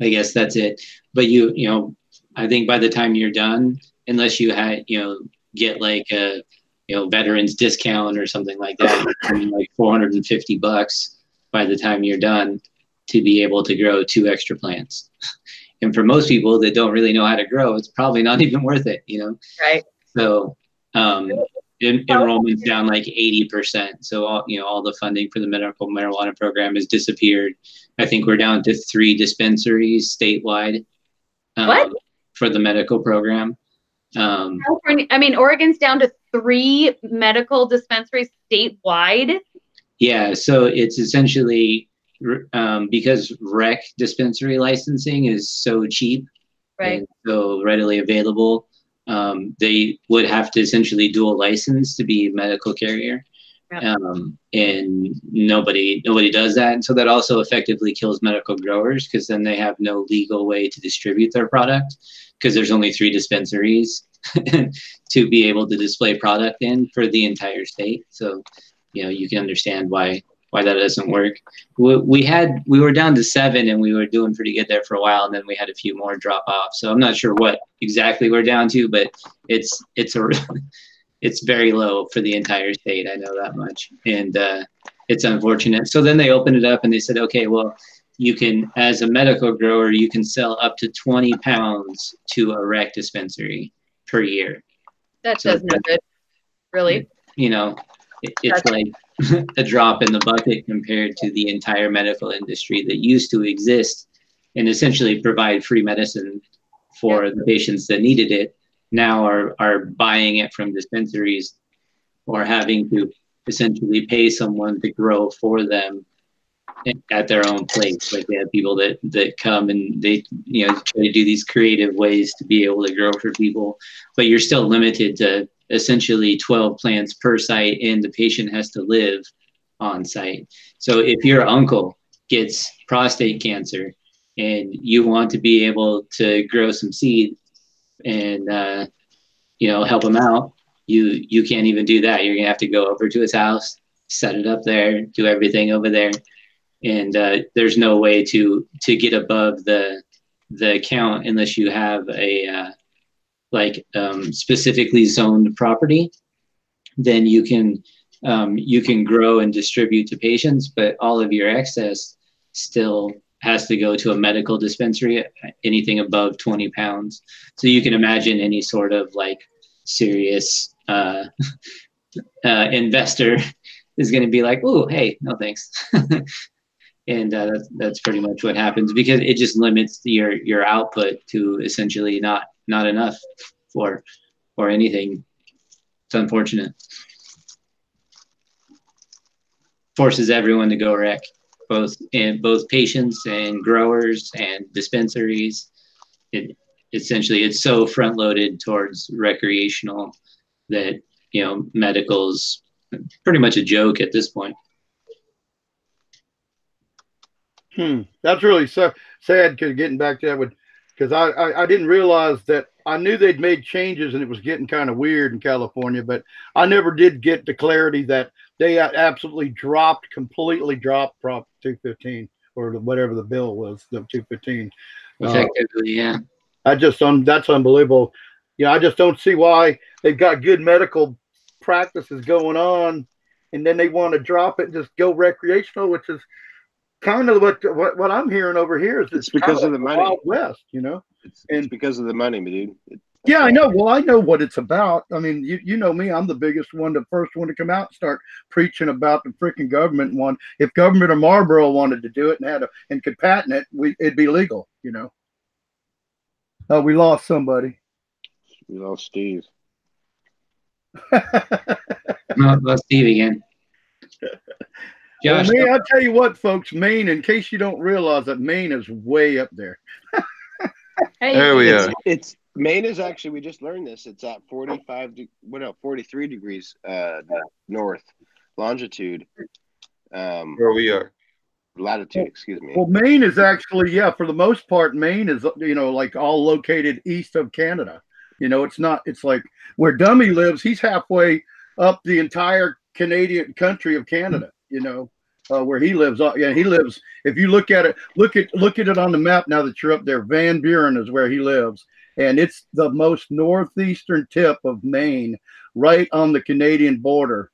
I guess that's it. But you, you know, I think by the time you're done, unless you had, you know, get like a, you know, veterans discount or something like that, I mean, like 450 bucks by the time you're done to be able to grow two extra plants. And for most people that don't really know how to grow, it's probably not even worth it, you know? Right. So um, en- enrollment's down like 80%. So, all, you know, all the funding for the medical marijuana program has disappeared. I think we're down to three dispensaries statewide um, What? for the medical program. Um, California, I mean, Oregon's down to three medical dispensaries statewide. Yeah, so it's essentially um, because rec dispensary licensing is so cheap Right. and so readily available. Um, they would have to essentially dual license to be a medical carrier, um, and nobody nobody does that. And so that also effectively kills medical growers because then they have no legal way to distribute their product because there's only three dispensaries to be able to display product in for the entire state. So you know you can understand why why that doesn't work. We, we had we were down to seven and we were doing pretty good there for a while, and then we had a few more drop off. So I'm not sure what exactly we're down to, but it's it's a it's very low for the entire state. I know that much, and uh, it's unfortunate. So then they opened it up and they said, okay, well, you can, as a medical grower, you can sell up to 20 pounds to a rec dispensary per year. That So does no good. Really? You know, it, it's like a drop in the bucket compared to the entire medical industry that used to exist and essentially provide free medicine for the patients that needed it. Now are are buying it from dispensaries or having to essentially pay someone to grow for them at their own place. Like they have people that that come and they you know try to do these creative ways to be able to grow for people, but you're still limited to essentially 12 plants per site, and the patient has to live on site. So if your uncle gets prostate cancer and you want to be able to grow some seed and uh, you know help him out, you you can't even do that. You're gonna have to go over to his house, set it up there, do everything over there and uh, there's no way to to get above the the count unless you have a uh, like um, specifically zoned property then you can um, you can grow and distribute to patients but all of your excess still has to go to a medical dispensary anything above 20 pounds. So you can imagine any sort of like serious uh, uh, investor is going to be like oh hey no thanks. And uh, that's, that's pretty much what happens because it just limits your your output to essentially not not enough for for anything. It's unfortunate. Forces everyone to go rec both and both patients and growers and dispensaries. It essentially it's so front loaded towards recreational that you know medical's pretty much a joke at this point. Hmm. That's really so sad because getting back to that would because I, I I didn't realize that I knew they'd made changes and it was getting kind of weird in California, but I never did get the clarity that they absolutely dropped completely dropped Prop 215 or the- whatever the bill was, the 215. Uh, effectively yeah I just um that's unbelievable. You know, I just don't see why they've got good medical practices going on, and then they want to drop it and just go recreational, which is kind of what what, what I'm hearing over here is It's because kind of the money. Wild West, you know. It's, And- it's because of the money, dude. It- Yeah, I know. Well, I know what it's about. I mean, you, you know me. I'm the biggest one, the first one to come out and start preaching about the freaking government one. If government or Marlboro wanted to do it and had a and could patent it, we it'd be legal. You know. Oh, we lost somebody. We lost Steve. no, let's Steve again Well, Maine, I'll tell you what, folks. Maine, in case you don't realize that Maine is way up there. Hey, There we it's, are. it's Maine is actually we just learned this. It's at 45 de- what no, 43 degrees uh north longitude. Um Where we are. latitude, excuse me. Well, Maine is actually, yeah, for the most part, Maine is, you know, like all located east of Canada. You know, it's not, it's like where Dummy lives, he's halfway up the entire Canadian country of Canada, you know, uh, where he lives. Uh, yeah, he lives, if you look at it, look at, look at it on the map now that you're up there. Van Buren is where he lives. And it's the most northeastern tip of Maine, right on the Canadian border.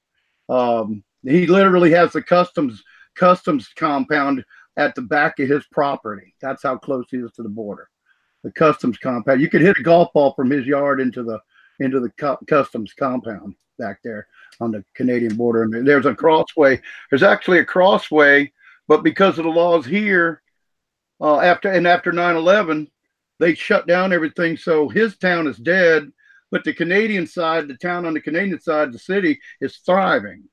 Um, he literally has the customs customs compound at the back of his property. That's how close he is to the border. The customs compound. You could hit a golf ball from his yard into the into the cu- customs compound back there on the Canadian border. And there's a crossway. There's actually a crossway, but because of the laws here, uh, after and after 9/11, they shut down everything. So his town is dead, but the Canadian side, the town on the Canadian side, the city is thriving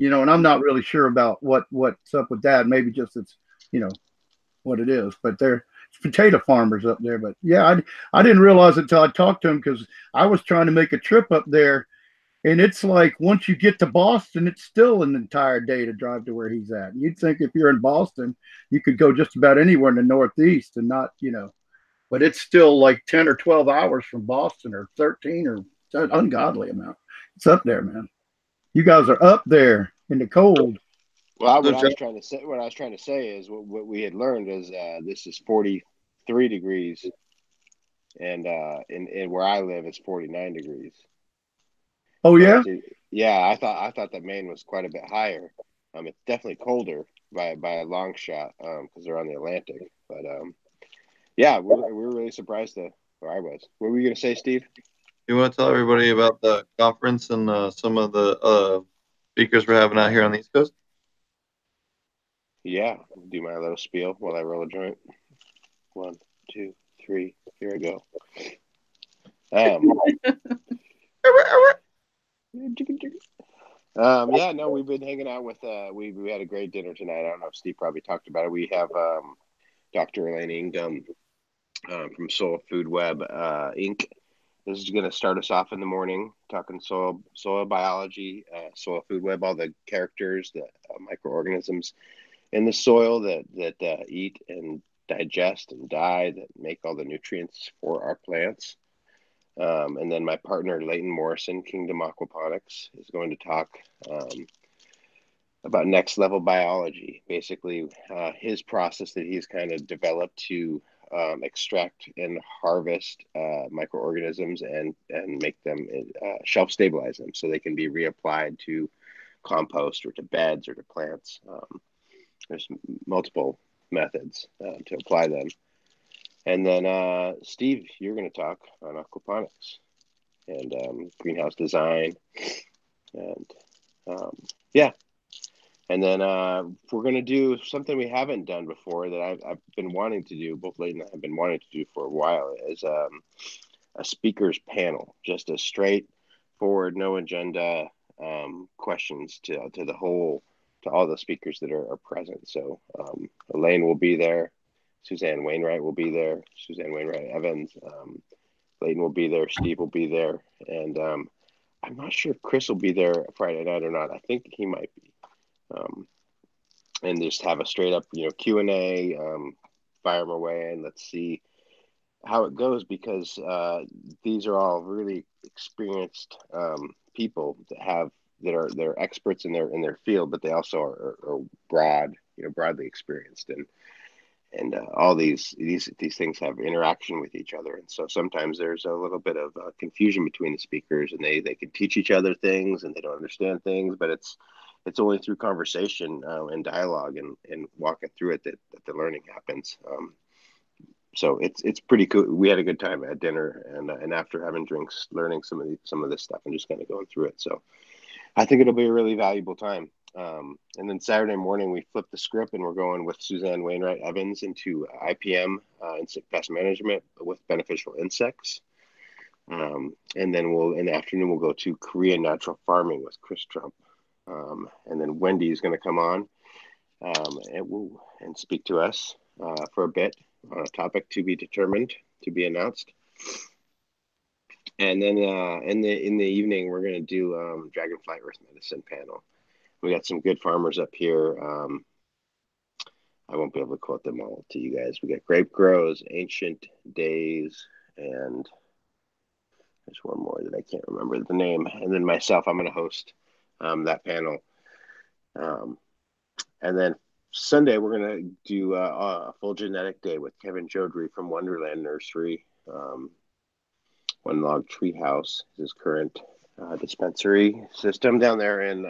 you know, and I'm not really sure about what what's up with that. Maybe just it's, you know, what it is. But they're potato farmers up there. But yeah, I I didn't realize until I talked to him because I was trying to make a trip up there, and it's like once you get to Boston, it's still an entire day to drive to where he's at. You'd think if you're in Boston, you could go just about anywhere in the Northeast and not, you know, but it's still like ten or twelve hours from Boston or thirteen or an ungodly amount. It's up there, man. You guys are up there in the cold. Well, what I was Jeff- trying to say, what I was trying to say is what, what we had learned is uh, this is forty three degrees, and uh, in, in where I live, it's forty nine degrees. Oh yeah. Yeah, I thought I thought that Maine was quite a bit higher. Um, it's definitely colder by by a long shot um because they're on the Atlantic. But um, yeah, we're we're really surprised to where I was. What were you gonna say, Steve? You want to tell everybody about the conference and uh, some of the uh, speakers we're having out here on the East Coast? Yeah, do my little spiel while I roll a joint. One, two, three. Here I go. Um, um, yeah, no, we've been hanging out with. Uh, we we had a great dinner tonight. I don't know if Steve probably talked about it. We have um, Dr. Elaine Ingham um, from Soil Food Web uh, Inc. This is going to start us off in the morning talking soil soil biology, uh, soil food web, all the characters, the uh, microorganisms in the soil that that uh, eat and digest and die that make all the nutrients for our plants. Um, and then my partner Leighton Morrison, Kingdom Aquaponics, is going to talk um, about next level biology. Basically, uh, his process that he's kind of developed to um, extract and harvest uh, microorganisms and and make them uh, shelf stabilize them so they can be reapplied to compost or to beds or to plants. Um, there's multiple methods uh, to apply them. And then, uh, Steve, you're going to talk on aquaponics and um, greenhouse design. And um, yeah. And then uh, we're going to do something we haven't done before that I've, I've been wanting to do, both Leighton and I have been wanting to do for a while, is um, a speakers panel, just a straightforward, no agenda um, questions to, to the whole to all the speakers that are, are present. So um, Elaine will be there. Suzanne Wainwright will be there. Suzanne Wainwright Evans. Um, Leighton will be there. Steve will be there. And um, I'm not sure if Chris will be there Friday night or not. I think he might be. Um, and just have a straight up, you know, Q and A, um, fire them away, and let's see how it goes because uh, these are all really experienced um, people that have that are they're experts in their in their field, but they also are, are broad, you know, broadly experienced, and and uh, all these these these things have interaction with each other, and so sometimes there's a little bit of uh, confusion between the speakers, and they they can teach each other things, and they don't understand things, but it's it's only through conversation uh, and dialogue and and walking through it that, that the learning happens. Um, so it's it's pretty cool. We had a good time at dinner, and uh, and after having drinks, learning some of the, some of this stuff, and just kind of going through it. So I think it'll be a really valuable time. Um, and then Saturday morning, we flip the script and we're going with Suzanne Wainwright Evans into IPM, uh, insect pest management with beneficial insects. Um, and then we'll in the afternoon we'll go to Korean natural farming with Chris Trump. Um, and then Wendy is going to come on um, and will and speak to us uh, for a bit on a topic to be determined, to be announced. And then uh, in the in the evening, we're going to do um, Dragonfly Earth Medicine panel. We got some good farmers up here. Um, I won't be able to quote them all to you guys. We got Grape Grows, Ancient Days, and there's one more that I can't remember the name. And then myself, I'm going to host um, that panel. Um, and then Sunday, we're going to do uh, a full genetic day with Kevin Jodrey from Wonderland Nursery. Um, one Log Treehouse, his current uh, dispensary system down there in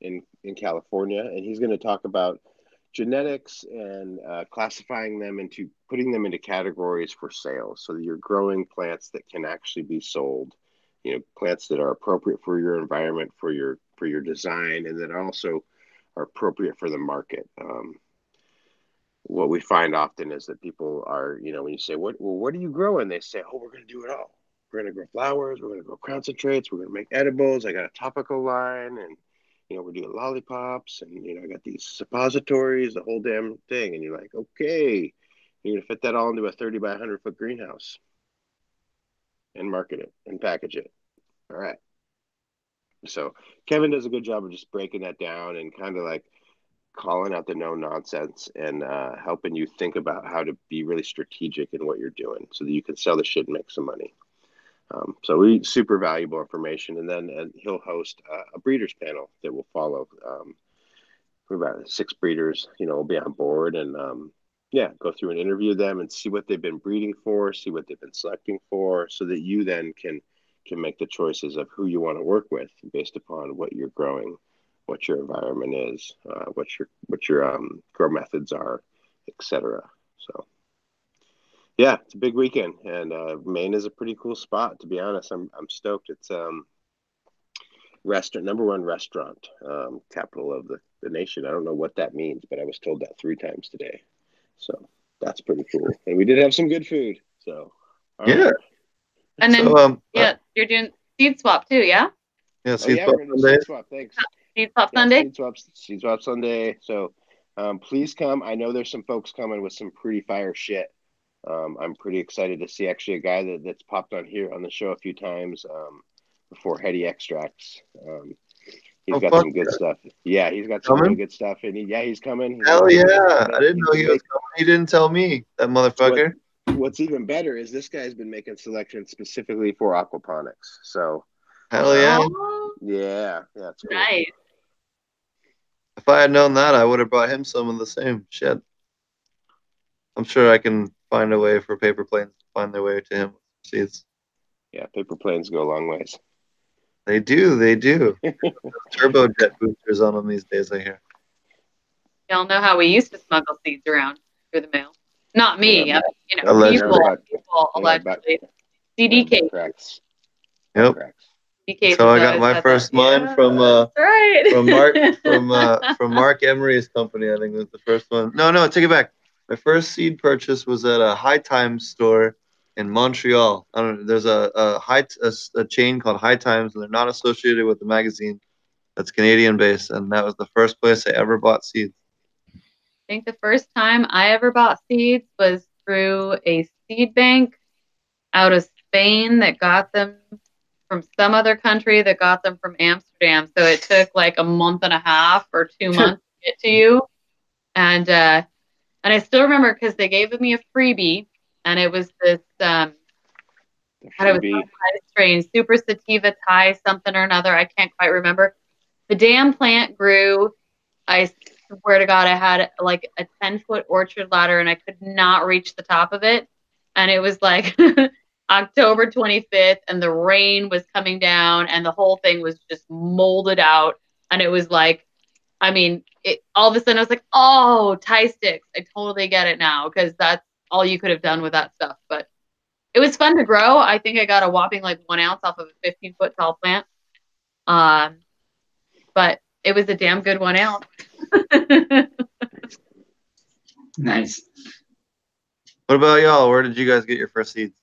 in in California, and he's going to talk about genetics and uh, classifying them into putting them into categories for sales, so that you're growing plants that can actually be sold. You know, plants that are appropriate for your environment, for your for your design, and that also are appropriate for the market. Um, what we find often is that people are, you know, when you say, "What? Well, what are you growing?" They say, "Oh, we're going to do it all. We're going to grow flowers. We're going to grow concentrates. We're going to make edibles. I got a topical line, and you know, we're doing lollipops, and you know, I got these suppositories, the whole damn thing." And you're like, "Okay, you're going to fit that all into a 30 by 100 foot greenhouse and market it and package it. All right." So Kevin does a good job of just breaking that down and kind of like calling out the no nonsense and uh, helping you think about how to be really strategic in what you're doing so that you can sell the shit and make some money. Um, so we super valuable information, and then and he'll host uh, a breeders panel that will follow um, we've got six breeders, you know, will be on board and um, yeah, go through and interview them and see what they've been breeding for, see what they've been selecting for, so that you then can can make the choices of who you want to work with based upon what you're growing, what your environment is, uh, what your what your um, grow methods are, etc. So yeah, it's a big weekend, and uh, Maine is a pretty cool spot. To be honest, I'm I'm stoked. It's um restaurant number one restaurant um, capital of the, the nation. I don't know what that means, but I was told that three times today. So that's pretty cool. And we did have some good food. So all Yeah. right. And then So, um, yeah, you're doing seed swap too, yeah? yeah, Oh, yeah, Swap we're gonna do Sunday. seed swap. Thanks. Seed swap Yeah, Sunday. Seed swap, seed swap Sunday. So um, please come. I know there's some folks coming with some pretty fire shit. Um, I'm pretty excited to see actually a guy that, that's popped on here on the show a few times um, before Heady Extracts. Um, he's Oh, got some good yeah. stuff. Yeah, he's got some really good stuff. And he, yeah, he's coming. He's Hell gonna- yeah! I didn't know he was coming. He didn't tell me. That motherfucker. What's even better is this guy's been making selections specifically for aquaponics. So Hell yeah! Oh, yeah, yeah, it's cool. nice. If I had known that, I would have brought him some of the same shit. I'm sure I can find a way for paper planes to find their way to him. Seeds. Yeah, paper planes go a long ways. They do. They do. Turbojet boosters on them these days. I hear. Y'all know how we used to smuggle seeds around through the mail. Not me, Yeah, you know, Allegedly. people, Yeah, people yeah, but- allegedly. CD cases. cracks. Yep. Cracks. CD. So I got my first that. mine Yeah, from, uh, right. From Mark from uh, from Marc Emery's company. I think was the first one. No, no, take it back. My first seed purchase was at a High Times store in Montreal. I don't know. There's a a high a, a chain called High Times, and they're not associated with the magazine. That's Canadian based, and that was the first place I ever bought seeds. I think the first time I ever bought seeds was through a seed bank out of Spain that got them from some other country that got them from Amsterdam. So it took like a month and a half or two months to get to you. And uh, and I still remember because they gave me a freebie, and it was this um, God, it was kind of strain, super sativa Thai, something or another. I can't quite remember. The damn plant grew. I swear to God, I had like a 10 foot orchard ladder and I could not reach the top of it. And it was like October 25th, and the rain was coming down, and the whole thing was just molded out. And it was like, I mean, it, all of a sudden I was like, oh, Thai sticks. I totally get it now because that's all you could have done with that stuff. But it was fun to grow. I think I got a whopping like one ounce off of a 15 foot tall plant. Um, but it was a damn good one ounce. Nice. What about y'all? Where did you guys get your first seeds?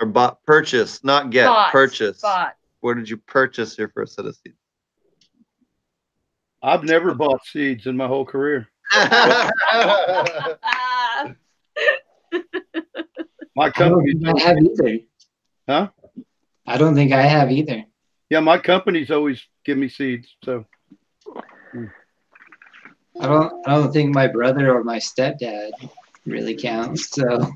Or bought purchase, not get Bought, purchase. But Where did you purchase your first set of seeds? I've never bought seeds in my whole career. My I don't company, think I have either. Huh? I don't think I have either. yeah, my company's always give me seeds. So I don't. I don't think my brother or my stepdad really counts. So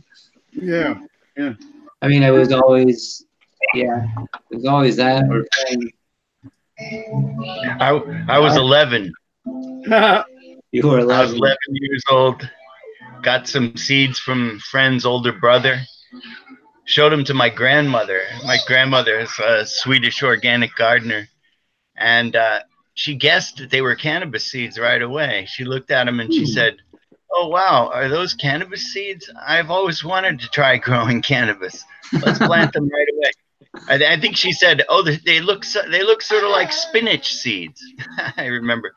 yeah, Yeah. I mean, it was always, yeah, it was always that. I, I was 11. You were 11. I was 11. 11 years old. Got some seeds from friend's older brother. Showed them to my grandmother. My grandmother is a Swedish organic gardener, and uh, she guessed that they were cannabis seeds right away. She looked at them and she Hmm. said, "Oh wow, are those cannabis seeds? I've always wanted to try growing cannabis. Let's plant them right away." I, I think she said, "Oh, they, they look so, they look sort of like spinach seeds." I remember.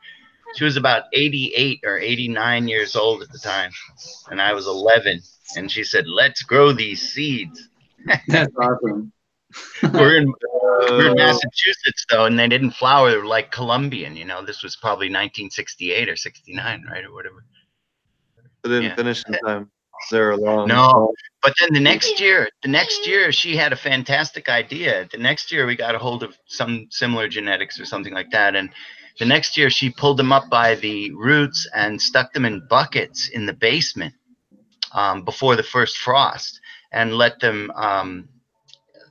She was about 88 or 89 years old at the time, and I was 11. And she said, "Let's grow these seeds." That's awesome. We're in we're in Uh, Massachusetts though, and they didn't flower like Colombian. You know, this was probably 1968 or 69, right, or whatever. They didn't Yeah. finish in time. They're long. No. But then the next year, the next year, she had a fantastic idea. The next year, we got a hold of some similar genetics or something like that, and the next year, she pulled them up by the roots and stuck them in buckets in the basement um, before the first frost, and let them um,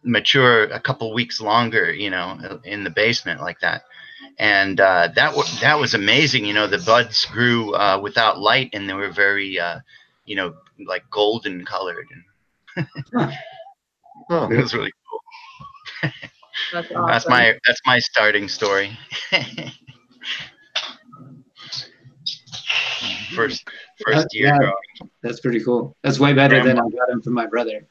mature a couple weeks longer. You know, in the basement like that. and uh, that was that was amazing. You know, the buds grew uh, without light, and they were very, uh, you know, like golden colored, and Huh. it was really cool. That's, That's my that's my starting story. first first year yeah. growing. That's pretty cool. That's way better than I got them from my brother.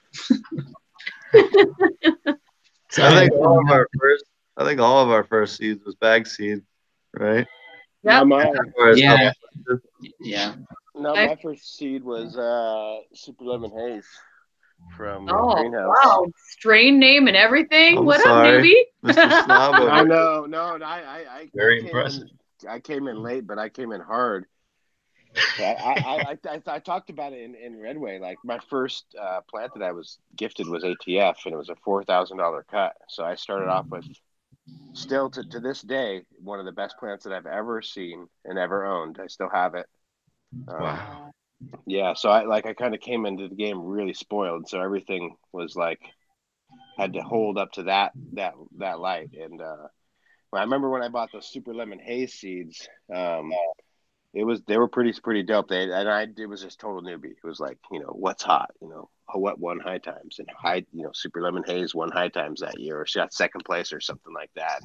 so I think all of our first, I think all of our first seeds was bag seed, right? Yep. No, Yeah. yeah. No, my first seed was uh, Super Lemon Haze from Oh, Greenhouse. wow. Strain name and everything. I'm what sorry. up, newbie? Mr. Snob over I know, no, no, I, I, I Very I came impressive. In, I came in late, but I came in hard. I, I, I, I, I talked about it in, in Redway. Like my first uh, plant that I was gifted was ATF, and it was a four thousand dollar cut. So I started off with, still to, to this day, one of the best plants that I've ever seen and ever owned. I still have it. Um, Wow. yeah so i like i kind of came into the game really spoiled so everything was like had to hold up to that that that light and uh i remember when i bought those super lemon haze seeds um it was they were pretty pretty dope. They and i it was just total newbie. It was like you know what's hot you know what won high times and high you know super lemon haze won high times that year or she got second place or something like that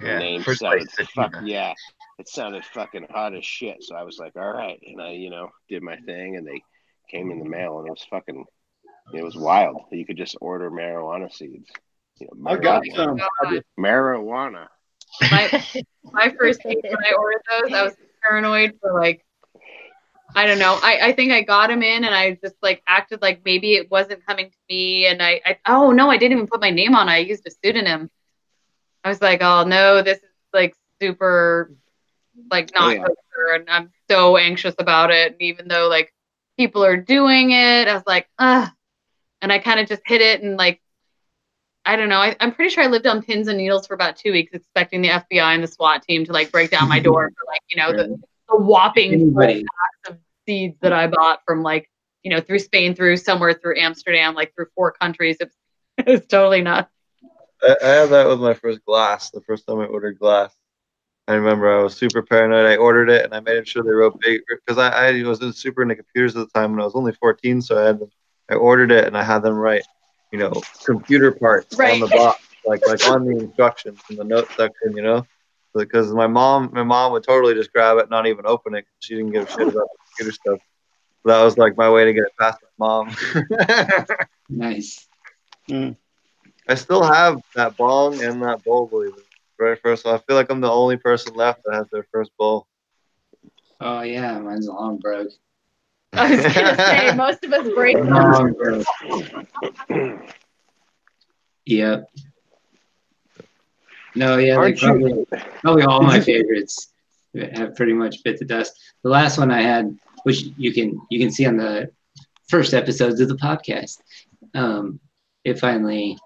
Yeah, name first place, fuck yeah it sounded fucking hot as shit so i was like all right and i you know did my thing and they came in the mail and it was fucking it was wild you could just order marijuana seeds you know, I got marijuana. some. Marijuana my my first thing when I ordered those, I was paranoid for like I don't know. I, I think I got them in and I just like acted like maybe it wasn't coming to me and I, I oh no, I didn't even put my name on it. I used a pseudonym. I was like, oh no, this is like super like oh, not Oh, yeah. kosher and I'm so anxious about it. And even though like people are doing it, I was like, ugh. And I kind of just hit it and like I don't know. I, I'm pretty sure I lived on pins and needles for about two weeks, expecting the FBI and the SWAT team to like break down my door for like you know the, the whopping Anybody. of seeds that I bought from like you know through Spain, through somewhere through Amsterdam, like through four countries. It's it's totally nuts. I, I had that with my first glass. The first time I ordered glass, I remember I was super paranoid. I ordered it and I made sure they wrote big because I, I was in super into computers at the time when I was only 14. So I had them, I ordered it and I had them write, you know, computer parts Right. on the box, like like on the instructions in the note section, you know, because my mom my mom would totally just grab it, not even open it. She didn't give a shit about computer stuff. That was like my way to get it past my mom. Nice. Mm. I still have that bong and that bowl, believe it. Right first, so I feel like I'm the only person left that has their first bowl. Oh yeah, mine's long broke. I was gonna say most of us break. Long broke. Yep. No, yeah, they probably, probably all my favorites have pretty much bit the dust. The last one I had, which you can you can see on the first episodes of the podcast, um, it finally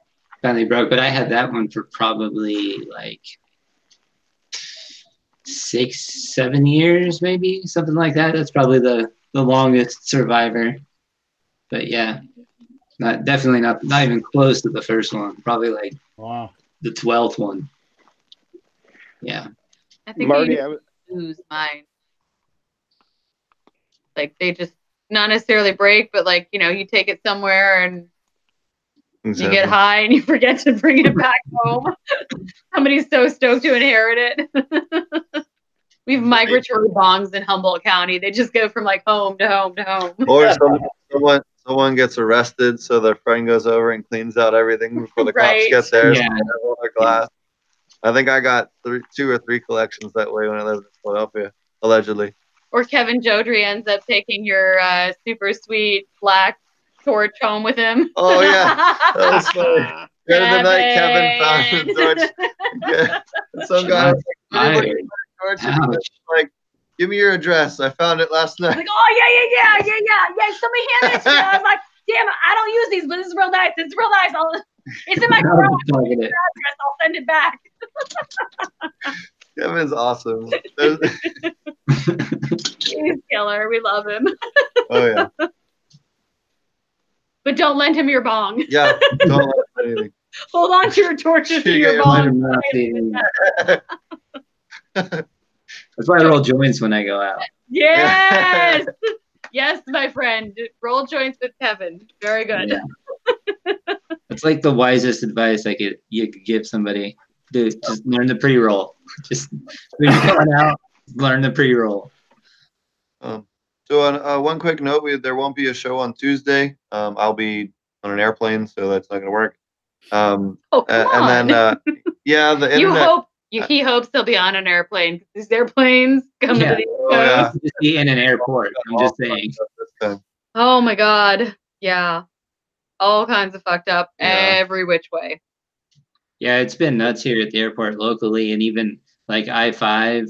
finally broke. But I had that one for probably like six, seven years, maybe something like that. That's probably the the longest survivor. But yeah, not definitely not not even close to the first one. Probably like wow. the twelfth one. Yeah. I think marty I I was, lose mine. Like they just not necessarily break, but like you know you take it somewhere and you get high and you forget to bring it back home. Somebody's so stoked to inherit it. we have migratory bongs in Humboldt County. They just go from like home to home to home. Or someone someone gets arrested, so their friend goes over and cleans out everything before the Right. cops get there. Yeah. So they have all their glass. I think I got three, two or three collections that way when I lived in Philadelphia, allegedly. Or Kevin Jodrey ends up taking your uh, super sweet black torch home with him. Oh yeah, that was funny. Ah, The night, Kevin found the torch. Yeah. And some guy was like, torch?" And was like, "Give me your address. I found it last night." like, oh yeah, yeah, yeah, yeah, yeah, yeah. Somebody hand this to me. I was like, damn I don't use these, but this is real nice. It's real nice. I'll, it's in my Now garage it. address. I'll send it back. Kevin's awesome. He's killer. We love him. oh yeah, But don't lend him your bong. yeah. Don't let anything. Hold on to your torches to your your bong. I'm not That's why I roll joints when I go out. Yes. yes, my friend. Roll joints with Kevin. Very good. Yeah. It's like the wisest advice I could you could give somebody. Dude, just learn the pre-roll. Just when you're going out, learn the pre-roll. So on uh, one quick note, we, there won't be a show on Tuesday. Um, I'll be on an airplane, so that's not going to work. Um, Oh, uh, come on. and then uh, yeah, the you internet. hope you, he hopes he'll be on an airplane. These airplanes come Yeah. to the Oh, yeah. Just be in an airport. I'm just saying. Oh my god. Yeah. All kinds of fucked up Yeah. every which way. Yeah, it's been nuts here at the airport locally, and even like I five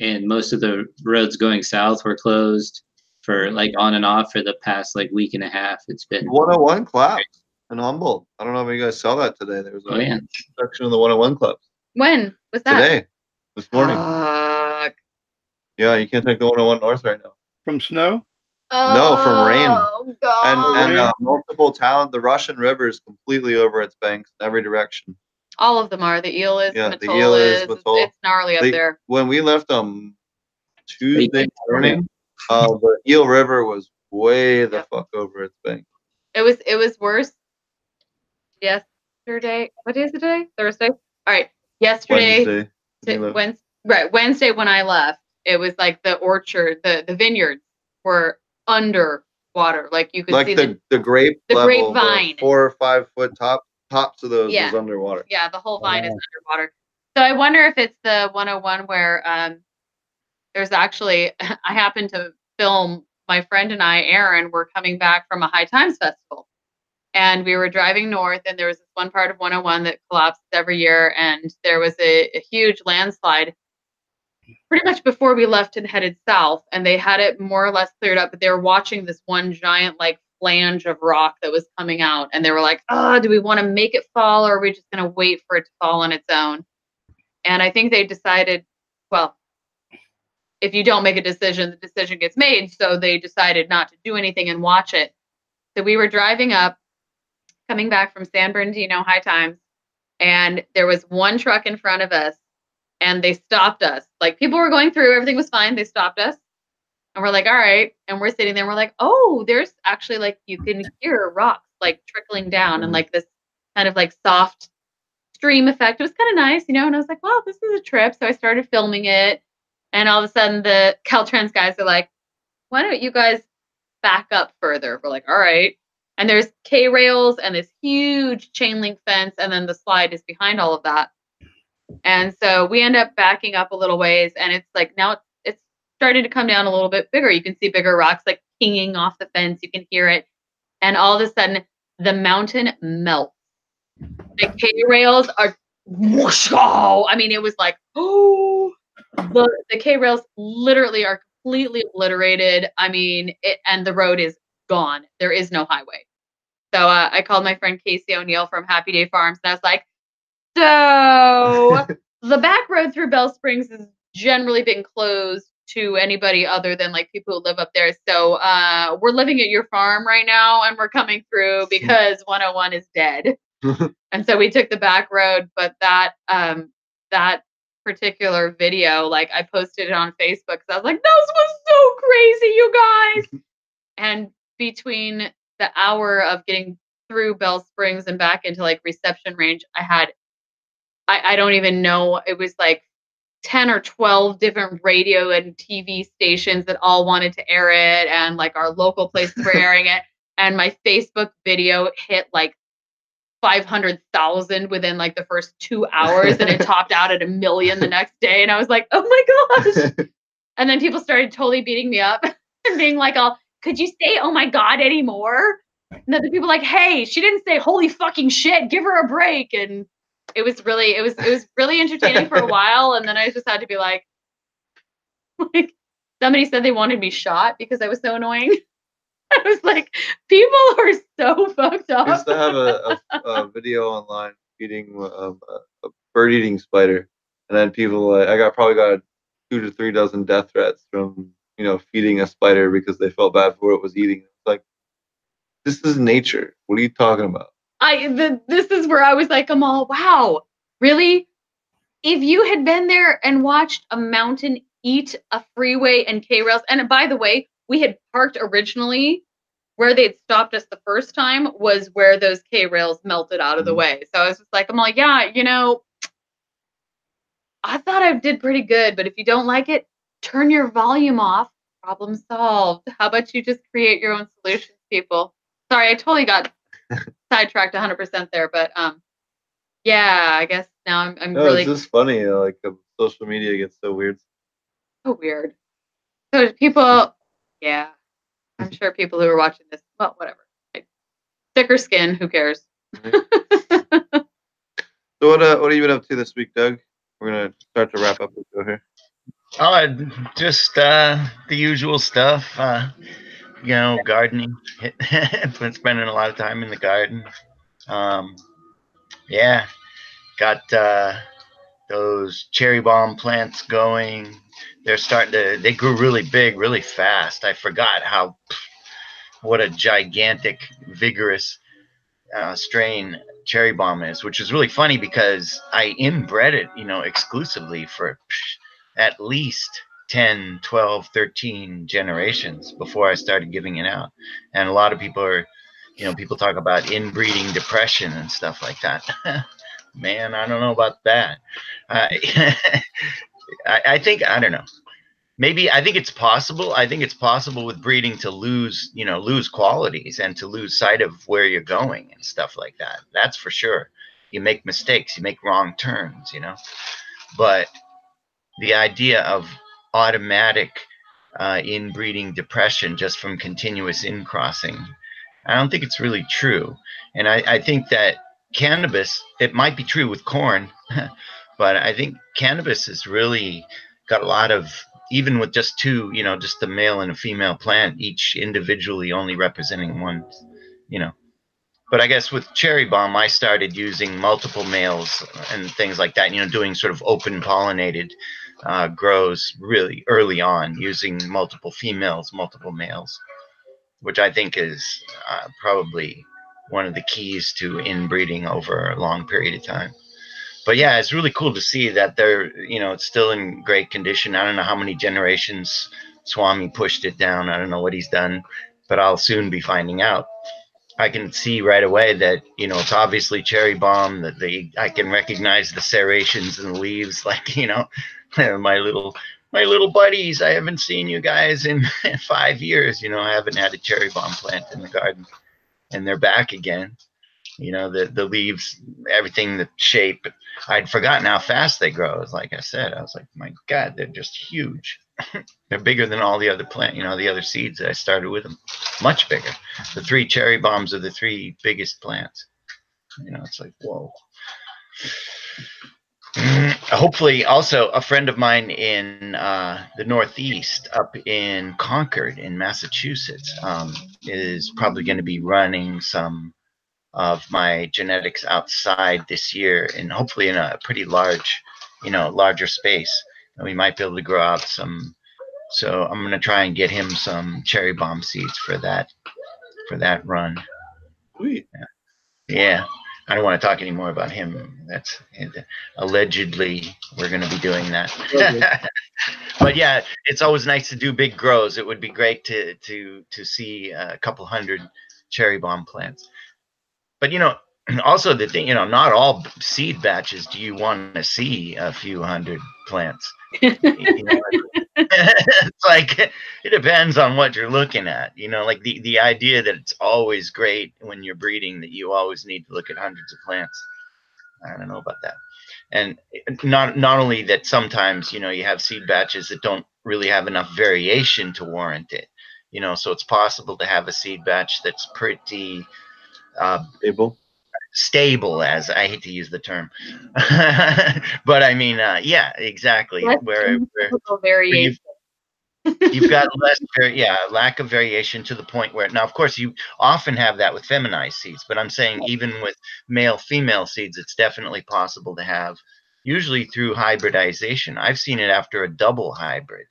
and most of the roads going south were closed for like on and off for the past like week and a half. It's been 101 clubs in Humboldt. I don't know if you guys saw that today. There was a oh yeah. section of the 101 clubs When was that? today, this morning. Fuck. yeah, you can't take the 101 north right now. From snow? No, from rain. Oh god. And and uh, multiple towns. The Russian River is completely over its banks in every direction. all of them are. The eel is, Yeah, the the eel is, is. Mattole. It's gnarly up They- there. When we left on Tuesday morning, uh, the Eel River was way the Yeah. fuck over its bank. It was it was worse yesterday. What day is it today? Thursday? All right. Yesterday Wednesday. to Wednesday, right, Wednesday when I left, it was like the orchard, the the vineyards were under water. Like you could like see the, the, the grape the level, grapevine. the four or five foot top tops of those Yeah. was underwater. yeah, the whole vine is underwater. So I wonder if it's the 101 where um there's actually I happened to film my friend and I, Aaron, were coming back from a High Times festival. And we were driving north, and there was this one part of 101 that collapses every year, and there was a, a huge landslide pretty much before we left and headed south. And they had it more or less cleared up, but they were watching this one giant, like, flange of rock that was coming out. And they were like, oh, do we want to make it fall, or are we just going to wait for it to fall on its own? And I think they decided, well, if you don't make a decision, the decision gets made. So they decided not to do anything and watch it. So we were driving up, coming back from San Bernardino High Times, and there was one truck in front of us, and they stopped us. Like people were going through, everything was fine. They stopped us, and we're like, all right. And we're sitting there, and we're like, oh, there's actually like you can hear rocks like trickling down and like this kind of like soft stream effect. It was kind of nice, you know. And I was like, wow, this is a trip. So I started filming it. And all of a sudden, the Caltrans guys are like, why don't you guys back up further? We're like, all right. And there's K rails and this huge chain link fence, and then the slide is behind all of that. And so we end up backing up a little ways, and it's like now it's, it's starting to come down a little bit bigger. You can see bigger rocks like pinging off the fence. You can hear it. And all of a sudden, the mountain melts. The K rails are whoosh, oh, I mean, it was like, oh, the, the K rails literally are completely obliterated. I mean, it, and the road is gone. There is no highway. So uh, I called my friend Casey O'Neill from Happy Day Farms, and I was like, so the back road through Bell Springs has generally been closed to anybody other than like people who live up there. So uh, we're living at your farm right now, and we're coming through because 101 is dead. and so we took the back road, but that um, that particular video, like I posted it on Facebook because I was like, this was so crazy, you guys. and between the hour of getting through Bell Springs and back into like reception range, I had I, I don't even know. It was like 10 or 12 different radio and TV stations that all wanted to air it, and like our local places were airing it. And my Facebook video hit like 500,000 within like the first two hours, and it topped out at a million the next day. And I was like, oh my gosh. And then people started totally beating me up and being like, "Oh, could you say oh my god anymore?" And other people like, "Hey, she didn't say holy fucking shit. Give her a break." And it was really, it was, it was really entertaining for a while. And then I just had to be like, like somebody said they wanted me shot because I was so annoying. I was like, people are so fucked up. I used to have a, a, a video online feeding um, a, a bird eating spider, and then people uh, I got probably got two to three dozen death threats from you know feeding a spider because they felt bad for what it was eating. It's like this is nature. What are you talking about? I the, this is where I was like, I'm all wow, really? If you had been there and watched a mountain eat a freeway and K rails. And by the way, we had parked originally where they'd stopped us the first time was where those K rails melted out of the Mhm. way. So I was just like, I'm like, yeah, you know, I thought I did pretty good, but if you don't like it, turn your volume off. Problem solved. How about you just create your own solutions, people? Sorry, I totally got sidetracked 100% there, but um, yeah, I guess now I'm, I'm No, really it's just funny. Like uh, social media gets so weird. so weird. So people, yeah, I'm sure people who are watching this, well, whatever. Like, thicker skin, who cares? So what? Uh, what have you been up to this week, Doug? We're gonna start to wrap up the show here. Oh, just uh, the usual stuff. Uh, you know, gardening. Been spending a lot of time in the garden. Um, yeah, got uh, those cherry bomb plants going. They're starting to. They grew really big, really fast. I forgot how. What a gigantic, vigorous uh, strain cherry bomb is, which is really funny because I inbred it, you know, exclusively for at least 10, 12, 13 generations before I started giving it out. And a lot of people are, you know, people talk about inbreeding depression and stuff like that. Man, I don't know about that. Uh, I, I think, I don't know. Maybe I think it's possible. I think it's possible with breeding to lose, you know, lose qualities and to lose sight of where you're going and stuff like that. That's for sure. You make mistakes, you make wrong turns, you know. But the idea of automatic uh, inbreeding depression just from continuous incrossing, I don't think it's really true. And I, I think that cannabis, it might be true with corn, but I think cannabis has really got a lot of, even with just two, you know, just the male and a female plant, each individually only representing one, you know. But I guess with cherry bomb, I started using multiple males and things like that, you know, doing sort of open pollinated uh, grows really early on using multiple females, multiple males, which I think is uh, probably one of the keys to inbreeding over a long period of time. But yeah, it's really cool to see that they're, you know, it's still in great condition. I don't know how many generations Swami pushed it down. I don't know what he's done, but I'll soon be finding out. I can see right away that you know it's obviously cherry bomb. That they I can recognize the serrations and leaves, like you know, my little my little buddies. I haven't seen you guys in five years. You know, I haven't had a cherry bomb plant in the garden, and they're back again. You know, the the leaves, everything, the shape. I'd forgotten how fast they grow. Like I said, I was like, my God, they're just huge. they're bigger than all the other plant. You know, the other seeds that I started with them, much bigger. The three cherry bombs are the three biggest plants. You know, it's like whoa. Hopefully, also a friend of mine in uh, the Northeast, up in Concord, in Massachusetts, um, is probably going to be running some of my genetics outside this year, and hopefully in a pretty large, you know, larger space. And we might be able to grow out some. So I'm going to try and get him some cherry bomb seeds for that, for that run. Sweet. Yeah. I don't want to talk anymore about him. That's allegedly we're going to be doing that. but yeah, it's always nice to do big grows. It would be great to to to see a couple hundred cherry bomb plants. But you know, also the thing, you know, not all seed batches do you want to see a few hundred plants. It's like it depends on what you're looking at. You know, like the the idea that it's always great when you're breeding that you always need to look at hundreds of plants. I don't know about that. And eh, not not only that sometimes, you know, you have seed batches that don't really have enough variation to warrant it. You know, so it's possible to have a seed batch that's pretty uh, Abel. stable as I hate to use the term, but I mean, uh, yeah, exactly. Less Where, where typical variation. you've got less, yeah, lack of variation to the point where now, of course, you often have that with feminized seeds, but I'm saying even with male female seeds, it's definitely possible to have. Usually through hybridization, I've seen it after a double hybrid.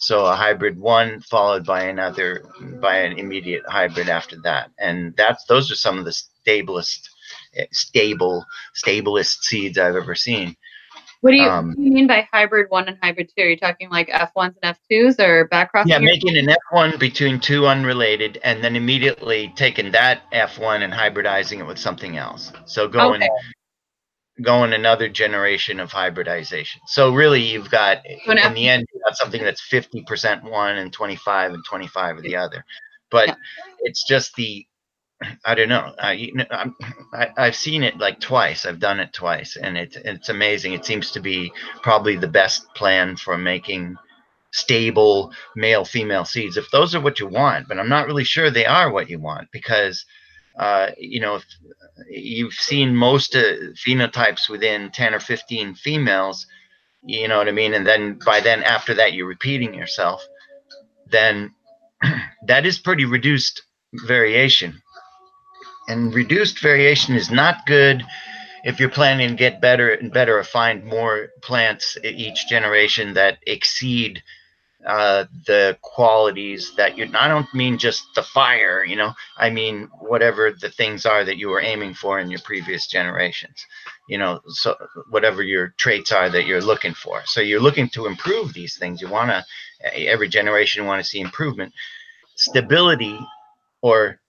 So a hybrid one followed by another, by an immediate hybrid after that, and that's those are some of the stablest, eh, stable, stablest seeds I've ever seen. What do you, Um, what do you mean by hybrid one and hybrid two? Are you talking like F1s and F2s or back crossing? Yeah, making an F1 between two unrelated, and then immediately taking that F1 and hybridizing it with something else. So going Okay. Going another generation of hybridization. So really, you've got in the end, you've got something that's fifty percent one and twenty five and twenty five of the other. But Yeah. it's just the I don't know. I, you know, I'm, I I've seen it like twice. I've done it twice, and it's it's amazing. It seems to be probably the best plan for making stable male female seeds if those are what you want but i'm not really sure they are what you want because uh, you know if you've seen most uh, phenotypes within 10 or 15 females you know what i mean? And then by then after that you're repeating yourself then that is pretty reduced variation. And reduced variation is not good if you're planning to get better and better or find more plants each generation that exceed uh, the qualities that you I don't mean just the fire, you know, I mean whatever the things are that you were aiming for in your previous generations, you know, so whatever your traits are that you're looking for. So you're looking to improve these things. You want to every generation want to see improvement, stability, or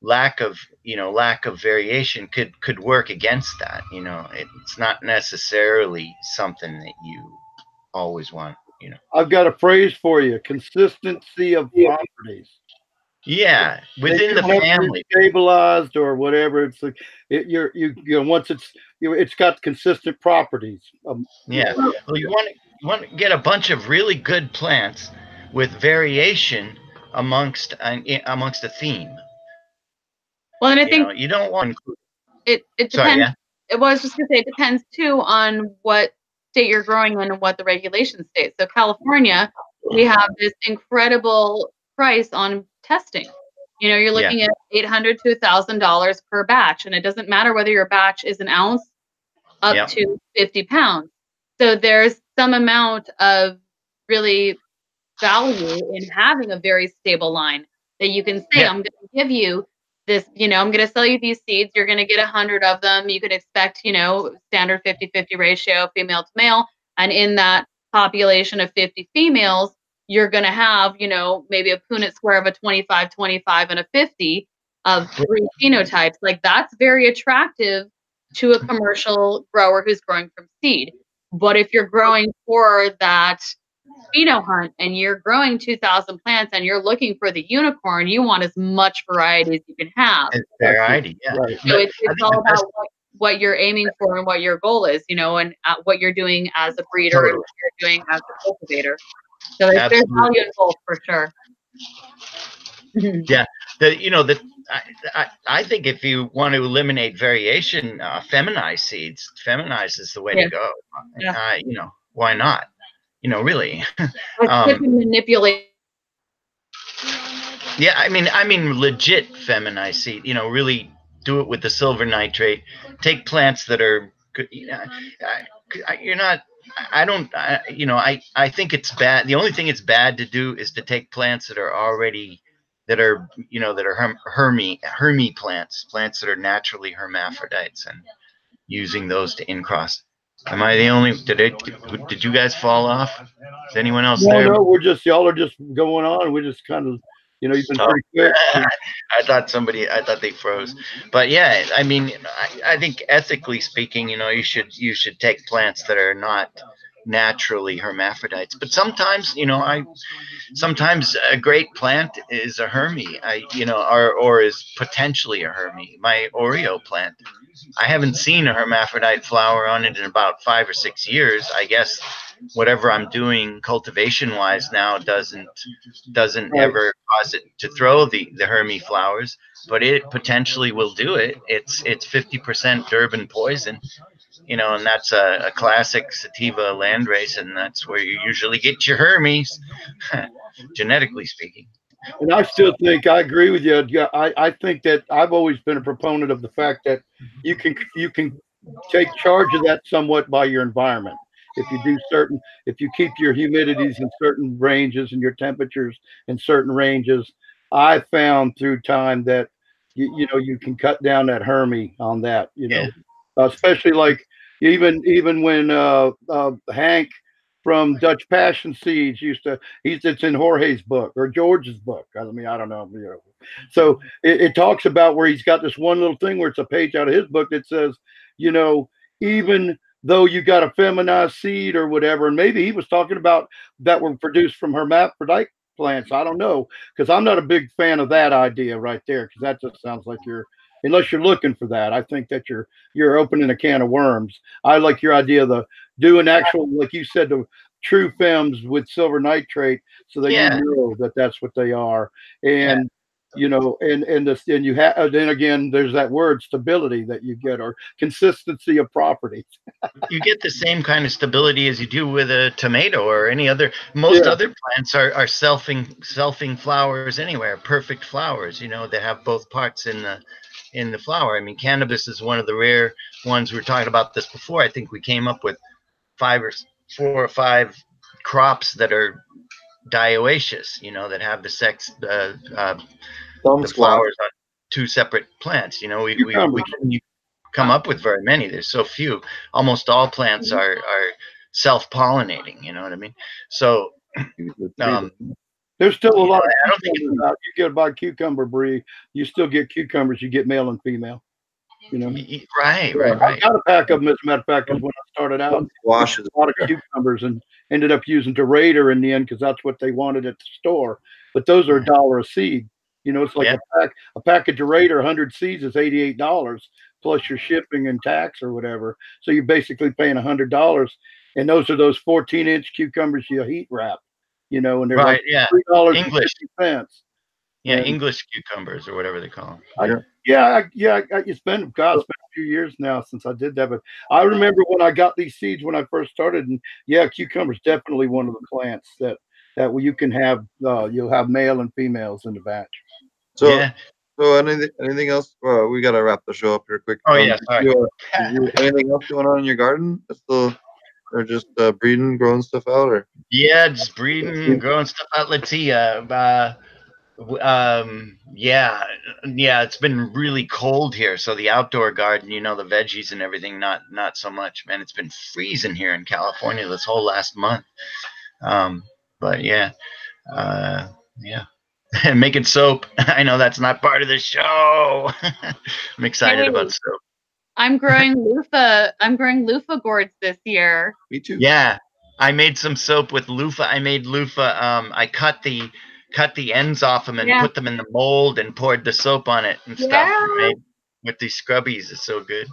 lack of you know lack of variation could could work against that you know it's not necessarily something that you always want you know I've got a phrase for you: consistency of properties. yeah within the don't have to be family stabilized or whatever. It's like it, you're you you know once it's you it's got consistent properties. Um, yeah well you want to you want to get a bunch of really good plants with variation amongst an amongst a theme Well, and I you, think know, you don't want to it, it sorry depends. yeah It was just gonna say it depends too on what state you're growing in and what the regulation state. So California, we have this incredible price on testing. You know, you're Yeah. looking at eight hundred to thousand dollars per batch, and it doesn't matter whether your batch is an ounce up Yep. to fifty pounds. So there's some amount of really value in having a very stable line that you can say, Yeah. I'm going to give you this, you know, I'm going to sell you these seeds. You're going to get a hundred of them. You could expect, you know, standard 50 50 ratio, female to male. And in that population of 50 females, you're going to have, you know, maybe a Punnett square of a 25, 25, and a 50 of three phenotypes. Like that's very attractive to a mm-hmm. commercial grower who's growing from seed. But if you're growing for that pheno hunt and you're growing 2,000 plants and you're looking for the unicorn, you want as much variety as you can have. it's variety yeah right. So it's, it's all about what, what you're aiming for and what your goal is, you know, and uh, what you're doing as a breeder and what you're doing as a cultivator. So there's, there's Absolutely. value in both for sure. Yeah the you know the I, I, I think if you want to eliminate variation uh, feminize seeds feminize is the way Yeah. to go Yeah. uh, you know why not you know really Um, manipulate. yeah i mean i mean legit feminize seed you know really do it with the silver nitrate take plants that are you know, I, I, you're not I don't, I, you know, I, I think it's bad. The only thing it's bad to do is to take plants that are already, that are, you know, that are herm, hermy, hermy plants, plants that are naturally hermaphrodites, and using those to incross. Am I the only? Did it? Did you guys fall off? Is anyone else no, there? no, we're just y'all are just going on. We're just kind of you know you've been Oh. pretty quick. I thought somebody, I thought they froze. But yeah, I mean, I, I think ethically speaking, you know, you should you should take plants that are not naturally hermaphrodites. But sometimes, you know, I sometimes a great plant is a hermy, I you know, or or is potentially a hermy. My Oreo plant, I haven't seen a hermaphrodite flower on it in about five or six years. I guess whatever I'm doing cultivation wise now doesn't doesn't ever cause it to throw the the hermy flowers, but it potentially will do it. It's it's 50% Durban poison, you know, and that's a, a classic sativa landrace, and that's where you usually get your hermes, genetically speaking. And I still think I agree with you. Yeah, I, I think that I've always been a proponent of the fact that you can you can take charge of that somewhat by your environment. If you do certain, if you keep your humidities in certain ranges and your temperatures in certain ranges, I found through time that you, you know you can cut down that hermy on that. You know, especially like even even when uh, uh, Hank from Dutch Passion Seeds used to, he's it's in Jorge's book or George's book. I mean, I don't know. You know. So it, it talks about where he's got this one little thing where it's a page out of his book that says, you know, even though you got a feminized seed or whatever, and maybe he was talking about that were produced from hermaphrodite plants. I don't know because I'm not a big fan of that idea right there because that just sounds like you're unless you're looking for that. I think that you're you're opening a can of worms. I like your idea of the doing actual like you said the true femmes with silver nitrate so that Yeah. you know that that's what they are and you know and and this and you have uh, then again there's that word stability that you get or consistency of property you get the same kind of stability as you do with a tomato or any other most Yeah. other plants are, are selfing selfing flowers anywhere perfect flowers you know they have both parts in the in the flower i mean cannabis is one of the rare ones We are talking about this before i think we came up with five or four or five crops that are dioecious you know that have the sex uh, uh, the flowers on two separate plants. You know, we, we, we couldn't come up with very many. There's so few. Almost all plants Mm-hmm. are, are self-pollinating. You know what I mean? So, um, there's still a lot of I don't think out. you get about cucumber brie you still get cucumbers you get male and female you know y- y- right, right, I've got a pack of them, as a matter of fact, 'cause when I started out, Squash is a lot of cucumbers and ended up using Derator in the end because that's what they wanted at the store. But those are a dollar a seed. You know, it's like Yeah. a pack a pack of Derator, 100 seeds is $88 plus your shipping and tax or whatever. So you're basically paying $100. And those are those 14 inch cucumbers you heat wrap, you know, and they're Right, like yeah. $3 English. cents. Yeah, and- English cucumbers or whatever they call them. Yeah, I, yeah, I, it's been God, it's been a few years now since I did that, but I remember when I got these seeds when I first started, and yeah, cucumbers definitely one of the plants that that you can have. Uh, you'll have male and females in the batch. So, yeah. so anything, anything else? Well, we gotta wrap the show up here quick. Oh, Um, yeah, sorry. you, uh, you- anything else going on in your garden? That's Still, or just uh, breeding, growing stuff out, or Yeah, just breeding, growing stuff out. Let's see. Uh, uh, um, yeah, yeah. It's been really cold here, so the outdoor garden, you know, the veggies and everything, not not so much. Man, it's been freezing here in California this whole last month. Um, but yeah, uh, yeah. Making soap. I know that's not part of the show. I'm excited Hey. about soap. I'm growing loofah. I'm growing loofah gourds this year. me too. Yeah, I made some soap with loofah. I made loofah. Um, I cut the cut the ends off them and Yeah. put them in the mold and poured the soap on it and stuff. Yeah. Made with these scrubbies. It's so good.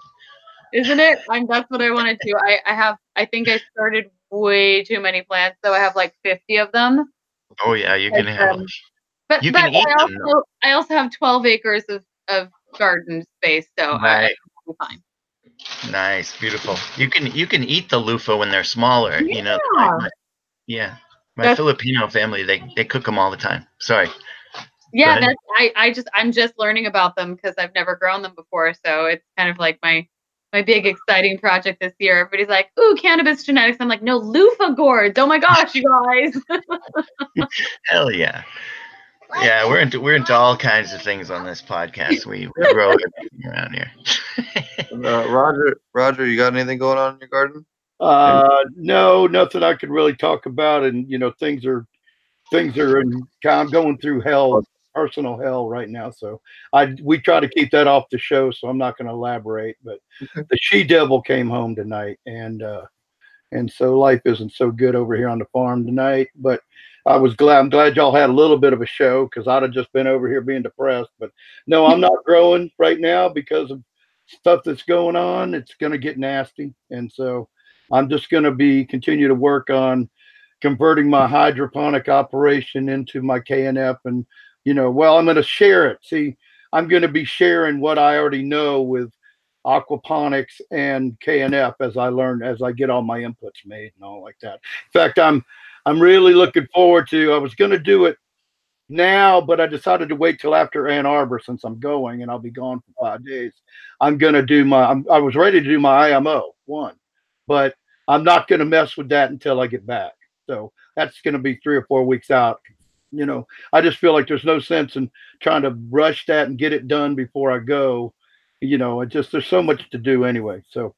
Isn't it? I'm, that's what I want to do. I, I have, I think I started way too many plants, so I have like 50 of them. Oh yeah, you can Like, have. um, But, You but can eat I them, also, I also have 12 acres of, of garden space, so I, I'm fine. Nice, beautiful. You can you can eat the loofah when they're smaller. You know. Yeah. like my- yeah. My That's- Filipino family, they they cook them all the time. Sorry. Yeah, that's, I, I just, I'm just learning about them because I've never grown them before. So it's kind of like my, my big exciting project this year. Everybody's like, ooh, cannabis genetics. I'm like, no, loofah gourds. Oh my gosh, you guys. Hell yeah. Yeah, we're into we're into all kinds of things on this podcast. We, we grow everything around here. Uh, Roger, Roger, you got anything going on in your garden? Uh, no, nothing I could really talk about, and you know, things are things are in. I'm going through hell, personal hell right now. So I we try to keep that off the show, so I'm not going to elaborate. But the she devil came home tonight, and uh, and so life isn't so good over here on the farm tonight. But I was glad. I'm glad y'all had a little bit of a show because I'd have just been over here being depressed. But no, I'm not growing right now because of stuff that's going on. It's going to get nasty, and so. I'm just going to be continue to work on converting my hydroponic operation into my KNF and you know well I'm going to share it see I'm going to be sharing what I already know with aquaponics and KNF as I learn as I get all my inputs made and all like that in fact I'm I'm really looking forward to I was going to do it now but I decided to wait till after Ann Arbor since I'm going and I'll be gone for five days I'm going to do my I'm, I was ready to do my IMO one but I'm not going to mess with that until I get back. So that's going to be three or four weeks out. You know, I just feel like there's no sense in trying to rush that and get it done before I go. You know, it just there's so much to do anyway. So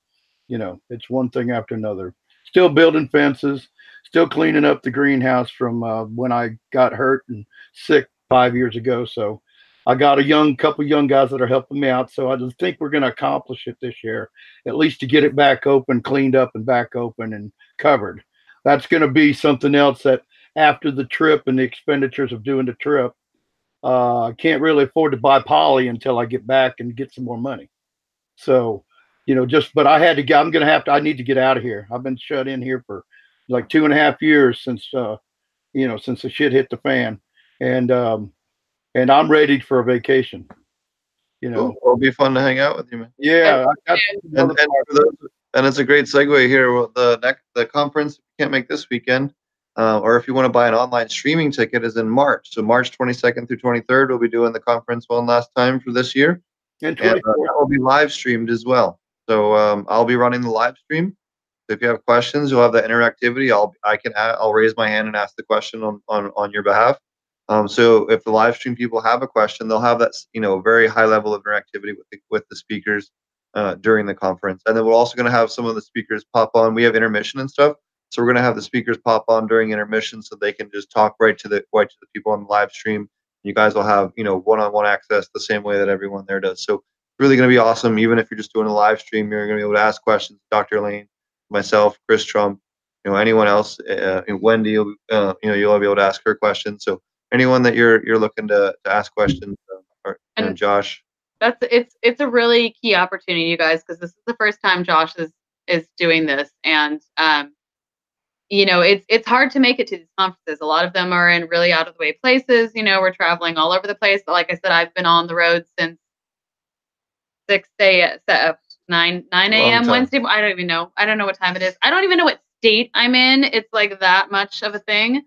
you know, it's one thing after another. Still building fences, still cleaning up the greenhouse from uh, when I got hurt and sick five years ago. So I got a young couple young guys that are helping me out. So I just think we're going to accomplish it this year, at least to get it back open, cleaned up, and back open and covered. That's going to be something else that after the trip and the expenditures of doing the trip, uh, I can't really afford to buy poly until I get back and get some more money. So, you know, just but I had to get. I'm going to have to. I need to get out of here. I've been shut in here for like two and a half years since, uh, you know, since the shit hit the fan, and um, and I'm ready for a vacation. You know, Cool. It'll be fun to hang out with you, man. yeah, I- that's And, and, part. those, and it's a great segue here. Well, The next the conference you can't make this weekend, uh, or if you want to buy an online streaming ticket, is in March. So March 22nd through 23rd, we'll be doing the conference one last time for this year, and and uh, that will be live streamed as well. So um, I'll be running the live stream. If you have questions, you'll have that interactivity. I'll I can I'll raise my hand and ask the question on on on your behalf. Um, so if the live stream people have a question, they'll have that you know very high level of interactivity with the, with the speakers uh, during the conference. And then we're also going to have some of the speakers pop on. We have intermission and stuff, so we're going to have the speakers pop on during intermission so they can just talk right to the right to the people on the live stream. You guys will have you know one-on-one access the same way that everyone there does. So it's really going to be awesome. Even if you're just doing a live stream, you're going to be able to ask questions. Dr. Elaine, myself, Chris Trump, you know anyone else, uh, and Wendy, you'll, uh, you know you'll be able to ask her questions. So anyone that you're you're looking to, to ask questions, uh, or you know, And- Josh. that's it's it's a really key opportunity you guys because this is the first time josh is is doing this and um you know it's it's hard to make it to these conferences a lot of them are in really out of the way places you know we're traveling all over the place but like i said i've been on the road since 6 a uh, 9 9 a.m wednesday i don't even know. I don't know what time it is. I don't even know what state i'm in. It's like that much of a thing.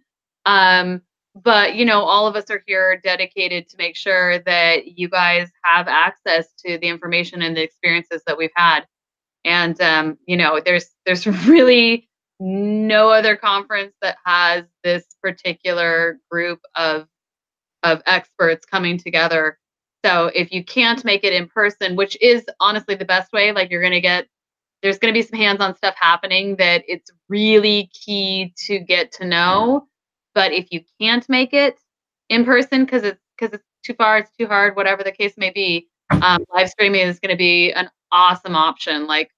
Um but you know all of us are here dedicated to make sure that you guys have access to the information and the experiences that we've had. And um, you know there's there's really no other conference that has this particular group of of experts coming together so if you can't make it in person which is honestly the best way like you're going to get there's going to be some hands-on stuff happening that it's really key to get to know. But if you can't make it in person because it's because it's too far it's too hard whatever the case may be um, live streaming is going to be an awesome option. Like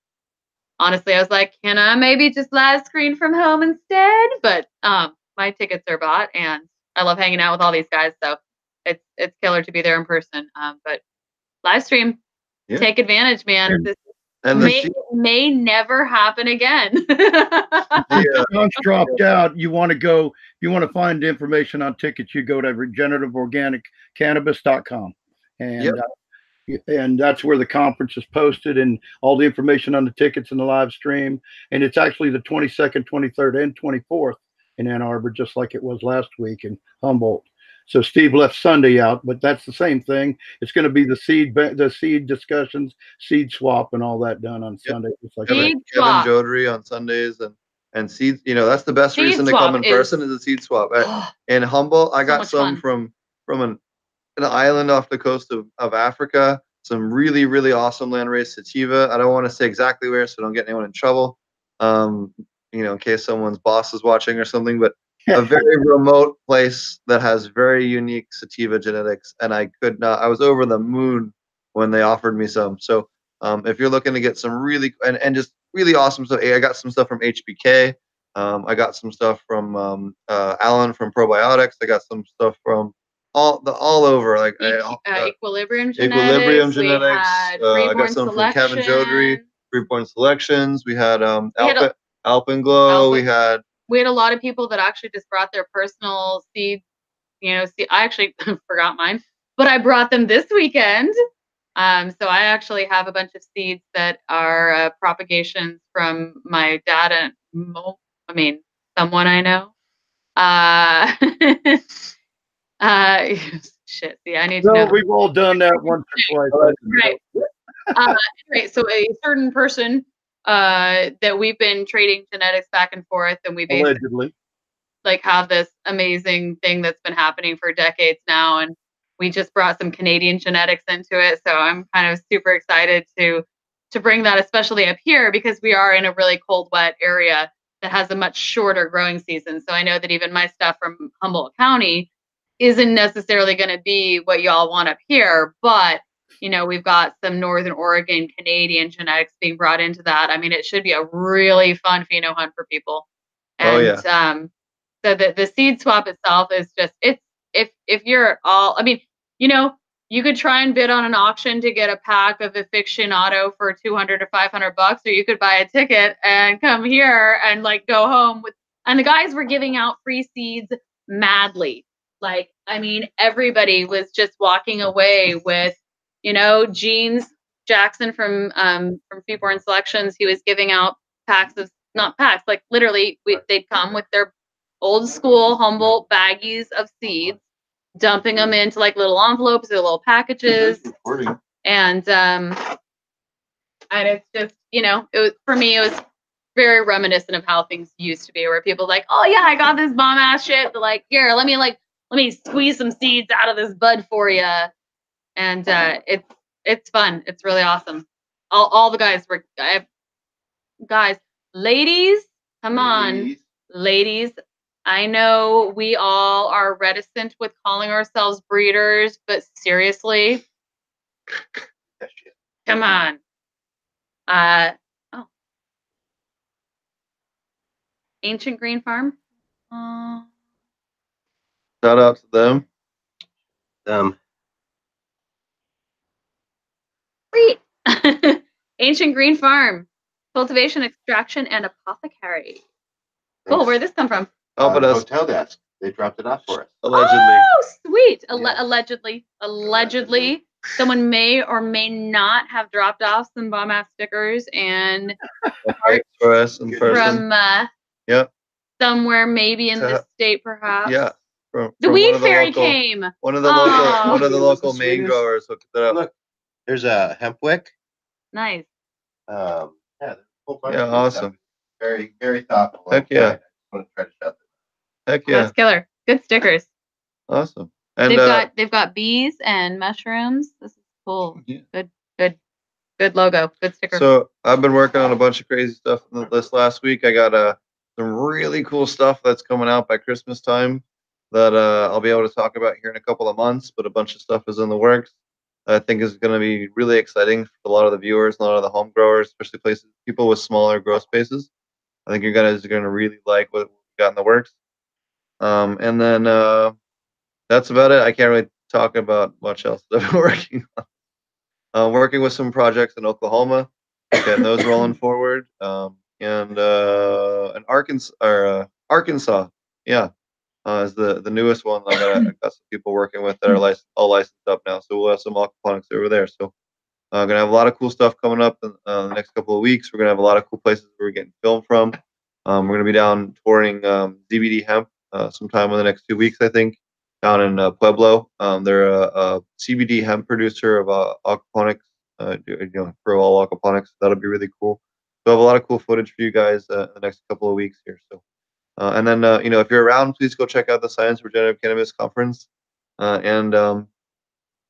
honestly i was like can i maybe just live screen from home instead? But um, my tickets are bought and i love hanging out with all these guys so it's it's killer to be there in person um, but live stream Yeah. take advantage man this And may, se- may never happen again the, uh, dropped out. You want to go, you want to find information on tickets, you go to regenerativeorganiccannabis.com. And Yep. uh, and that's where the conference is posted and all the information on the tickets and the live stream. And it's actually the 22nd, 23rd, and 24th in Ann Arbor, just like it was last week in Humboldt. So Steve left Sunday out, but that's the same thing. It's going to be the seed, the seed discussions, seed swap, and all that done on Yep. Sunday. Just like Kevin, Seed Kevin swap. Jodrey on Sundays and and seeds. You know that's the best Seed reason to come in is- person is a seed swap. At- in Humboldt, I got much some fun. from from an an island off the coast of, of Africa. Some really really awesome landrace sativa. I don't want to say exactly where, so don't get anyone in trouble. Um, you know, in case someone's boss is watching or something, but a very remote place that has very unique sativa genetics, and I could not. I was over the moon when they offered me some. So um, if you're looking to get some really and, and just really awesome stuff, I got some stuff from HBK. Um, I got some stuff from um, uh, Alan from Probiotics. I got some stuff from all the all over like E- uh, uh, uh, equilibrium genetics. Equilibrium we Genetics, had uh, I got Freeborn some from Kevin Jodrey. Point selections. We had um We had a- Alpen, Alpenglow. We had We had a lot of people that actually just brought their personal seeds. You know, see, I actually forgot mine, but I brought them this weekend. Um, so I actually have a bunch of seeds that are uh, propagations from my dad and mo- I mean someone I know. Uh, uh, shit. See, I need to No, know. we've all done that once or twice. Right. uh, anyway, so a certain person uh, that we've been trading genetics back and forth, and we basically Allegedly. like have this amazing thing that's been happening for decades now, and we just brought some Canadian genetics into it. So I'm kind of super excited to to bring that, especially up here, because we are in a really cold, wet area that has a much shorter growing season. So I know that even my stuff from Humboldt County isn't necessarily going to be what y'all want up here, but you know, we've got some Northern Oregon Canadian genetics being brought into that. I mean, it should be a really fun pheno hunt for people. Oh, And yeah. um, so the the seed swap itself is just it's if if you're all I mean, you know, you could try and bid on an auction to get a pack of a aficionado for 200 to 500 bucks, or you could buy a ticket and come here and like go home with. And the guys were giving out free seeds madly. Like, I mean, everybody was just walking away with, you know, jeans. Jackson from um from Freeborn Selections, he was giving out packs of not packs, like literally, we, they'd come with their old school Humboldt baggies of seeds, dumping them into like little envelopes or little packages. And um and it's just you know it was for me it was very reminiscent of how things used to be where people like oh yeah i got this bomb ass shit but like here let me like let me squeeze some seeds out of this bud for you and uh it's it's fun it's really awesome all, all the guys were guys ladies come on ladies i know we all are reticent with calling ourselves breeders but seriously Come on. Uh oh. Ancient Green Farm. Uh, Shout out to them. Um, great. Ancient Green Farm. Cultivation, extraction, and apothecary. Cool. Where'd this come from? Helping Uh, us Hotel desk. They dropped it off for us. allegedly. Oh, sweet. Alle- Yeah. Allegedly. Allegedly. Someone may or may not have dropped off some bomb ass stickers and Thanks for us in Good. person. from uh Yep. somewhere maybe in So- the state perhaps. Yeah. From, The weed one fairy local, came. One of the Aw. local one of the It was the local main growers hooked it up. look, there's a hemp wick. Nice. Um, Yeah, there's a whole bunch Yeah, of awesome. stuff. Very, very thoughtful. Heck yeah. I just want to try to shout Heck yeah. That's killer. Good stickers. Awesome. And they've uh, got they've got bees and mushrooms. This is cool. Yeah. Good, good, good logo. Good sticker. So I've been working on a bunch of crazy stuff this last week. I got uh, some really cool stuff that's coming out by Christmas time that uh, I'll be able to talk about here in a couple of months. But a bunch of stuff is in the works. I think is going to be really exciting for a lot of the viewers, a lot of the home growers, especially places people with smaller grow spaces. I think you guys are going to really like what we got in the works. Um, and then uh, that's about it. I can't really talk about much else that I've been working on. Uh, working with some projects in Oklahoma, getting those rolling forward. Um, and uh, Arkansas, or uh, Arkansas, yeah, uh, is the the newest one. Got, I got some people working with that are all licensed up now. So we'll have some aquaponics over there. So uh, gonna have a lot of cool stuff coming up in uh, the next couple of weeks. We're gonna have a lot of cool places we're getting film from. Um, we're gonna be down touring um, Hemp uh, sometime in the next two weeks, I think, down in uh, Pueblo. Um, they're a, a CBD hemp producer of uh, aquaponics, uh, you know, for all aquaponics. That'll be really cool. So I have a lot of cool footage for you guys uh, in the next couple of weeks here. So, uh, and then uh, you know, if you're around, please go check out the Science Regenerative Cannabis Conference, uh, and um,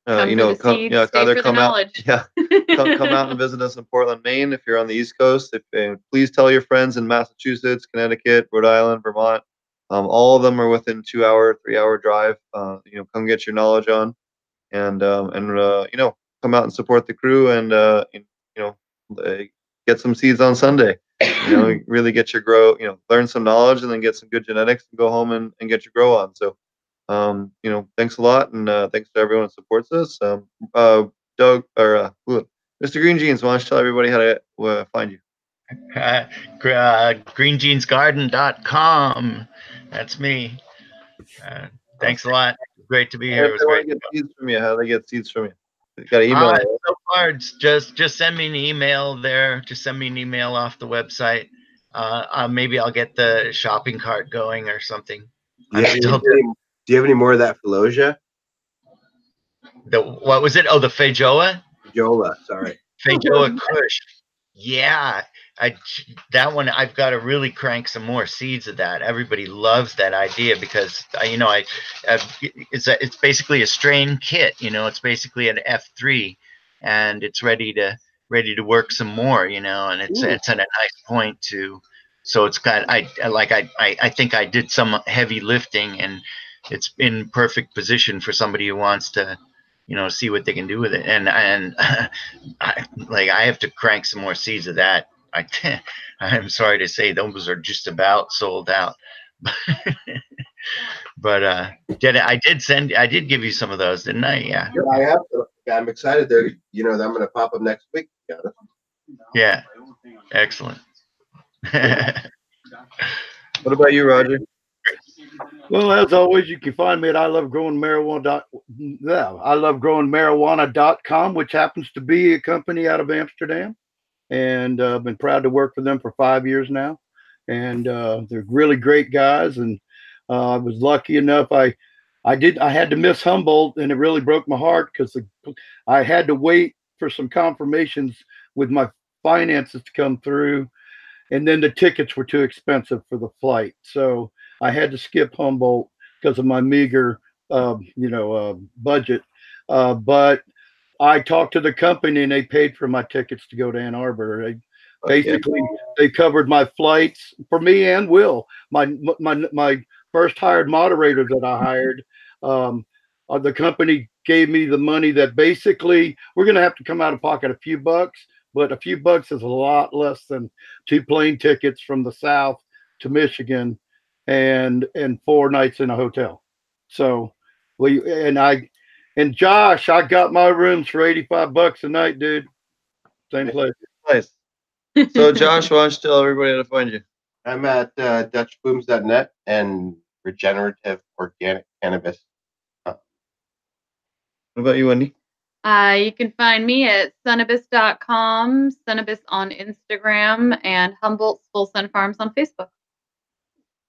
uh, you know, come, seeds, either come out, yeah, come, come out and visit us in Portland, Maine. If you're on the East Coast, if uh, please tell your friends in Massachusetts, Connecticut, Rhode Island, Vermont. Um, all of them are within two hour, three hour drive. Uh, you know, come get your knowledge on, and um, and uh, you know, come out and support the crew, and uh, you know, get some seeds on Sunday. You know, really get your grow. You know, learn some knowledge, and then get some good genetics, and go home and, and get your grow on. So, um, you know, thanks a lot, and uh, thanks to everyone who supports us. Um, uh, Doug or uh, Mr. Green Jeans, why don't you tell everybody how to uh, find you? Uh, uh, greenjeansgarden.com. That's me. Uh, thanks a lot. Great to be here. It was great. get seeds from you, how do they get seeds from you? You got to email. Me. so far, it's just just send me an email there. Just send me an email off the website. Uh, uh, maybe I'll get the shopping cart going or something. Do you, any, do you have any more of that Felosia? the what was it? Oh, the Feijoa. Jola, sorry. Feijoa Kush. Yeah, I that one I've got to really crank some more seeds of that. Everybody loves that idea because uh, you know I, uh, it's a, it's basically a strain kit. You know, it's basically an F three, and it's ready to ready to work some more, you know, and it's Ooh. it's at a nice point to. So it's got I like I, I I think I did some heavy lifting and it's in perfect position for somebody who wants to, you know, see what they can do with it. And and I, like I have to crank some more seeds of that. I I'm sorry to say those are just about sold out. but uh did I I did send I did give you some of those, didn't I? Yeah. Yeah, I have. to- I'm excited. They're, you know, that I'm going to pop up next week. to. Yeah. Excellent. What about you, Roger? Well, as always, you can find me at I love growing marijuana. Dot, yeah, I love growing marijuana.com, which happens to be a company out of Amsterdam. And uh, I've been proud to work for them for five years now. And uh, they're really great guys. And uh, I was lucky enough. I, I did, I had to miss Humboldt and it really broke my heart because I had to wait for some confirmations with my finances to come through. And then the tickets were too expensive for the flight. So, I had to skip Humboldt because of my meager, um, you know, uh, budget. Uh, but I talked to the company and they paid for my tickets to go to Ann Arbor. They, basically, they covered my flights for me and Will. My my my first hired moderator that I hired. Um, uh, the company gave me the money that basically we're going to have to come out of pocket a few bucks, but a few bucks is a lot less than two plane tickets from the south to Michigan and and four nights in a hotel. So we and I and Josh, I got my rooms for 85 bucks a night, dude. Same place. Nice. So, Josh, why don't you tell everybody how to find you? I'm at uh, DutchBooms.net and regenerative organic cannabis. What about you, Wendy? Uh, you can find me at sunabis.com, sunabis on Instagram, and Humboldt's Full Sun Farms on Facebook.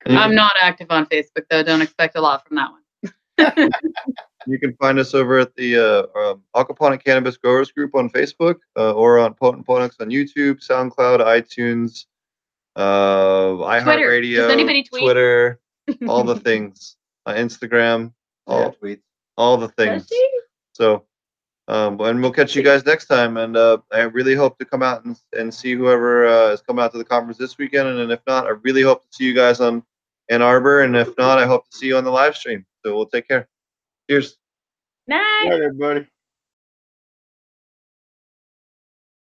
And I'm not active on Facebook, though. Don't expect a lot from that one. You can find us over at the uh, um, Aquaponic Cannabis Growers Group on Facebook uh, or on Potent Ponics on YouTube, SoundCloud, iTunes, uh, Twitter. iHeartRadio, Does anybody tweet? Twitter, all the things, uh, Instagram, all, Yeah, tweets. all the things. So, um, and we'll catch you guys next time. And uh, I really hope to come out and, and see whoever uh, is coming out to the conference this weekend. And, if not, I really hope to see you guys on Ann Arbor. And if not, I hope to see you on the live stream. So we'll take care. Cheers. Nice. All right, everybody.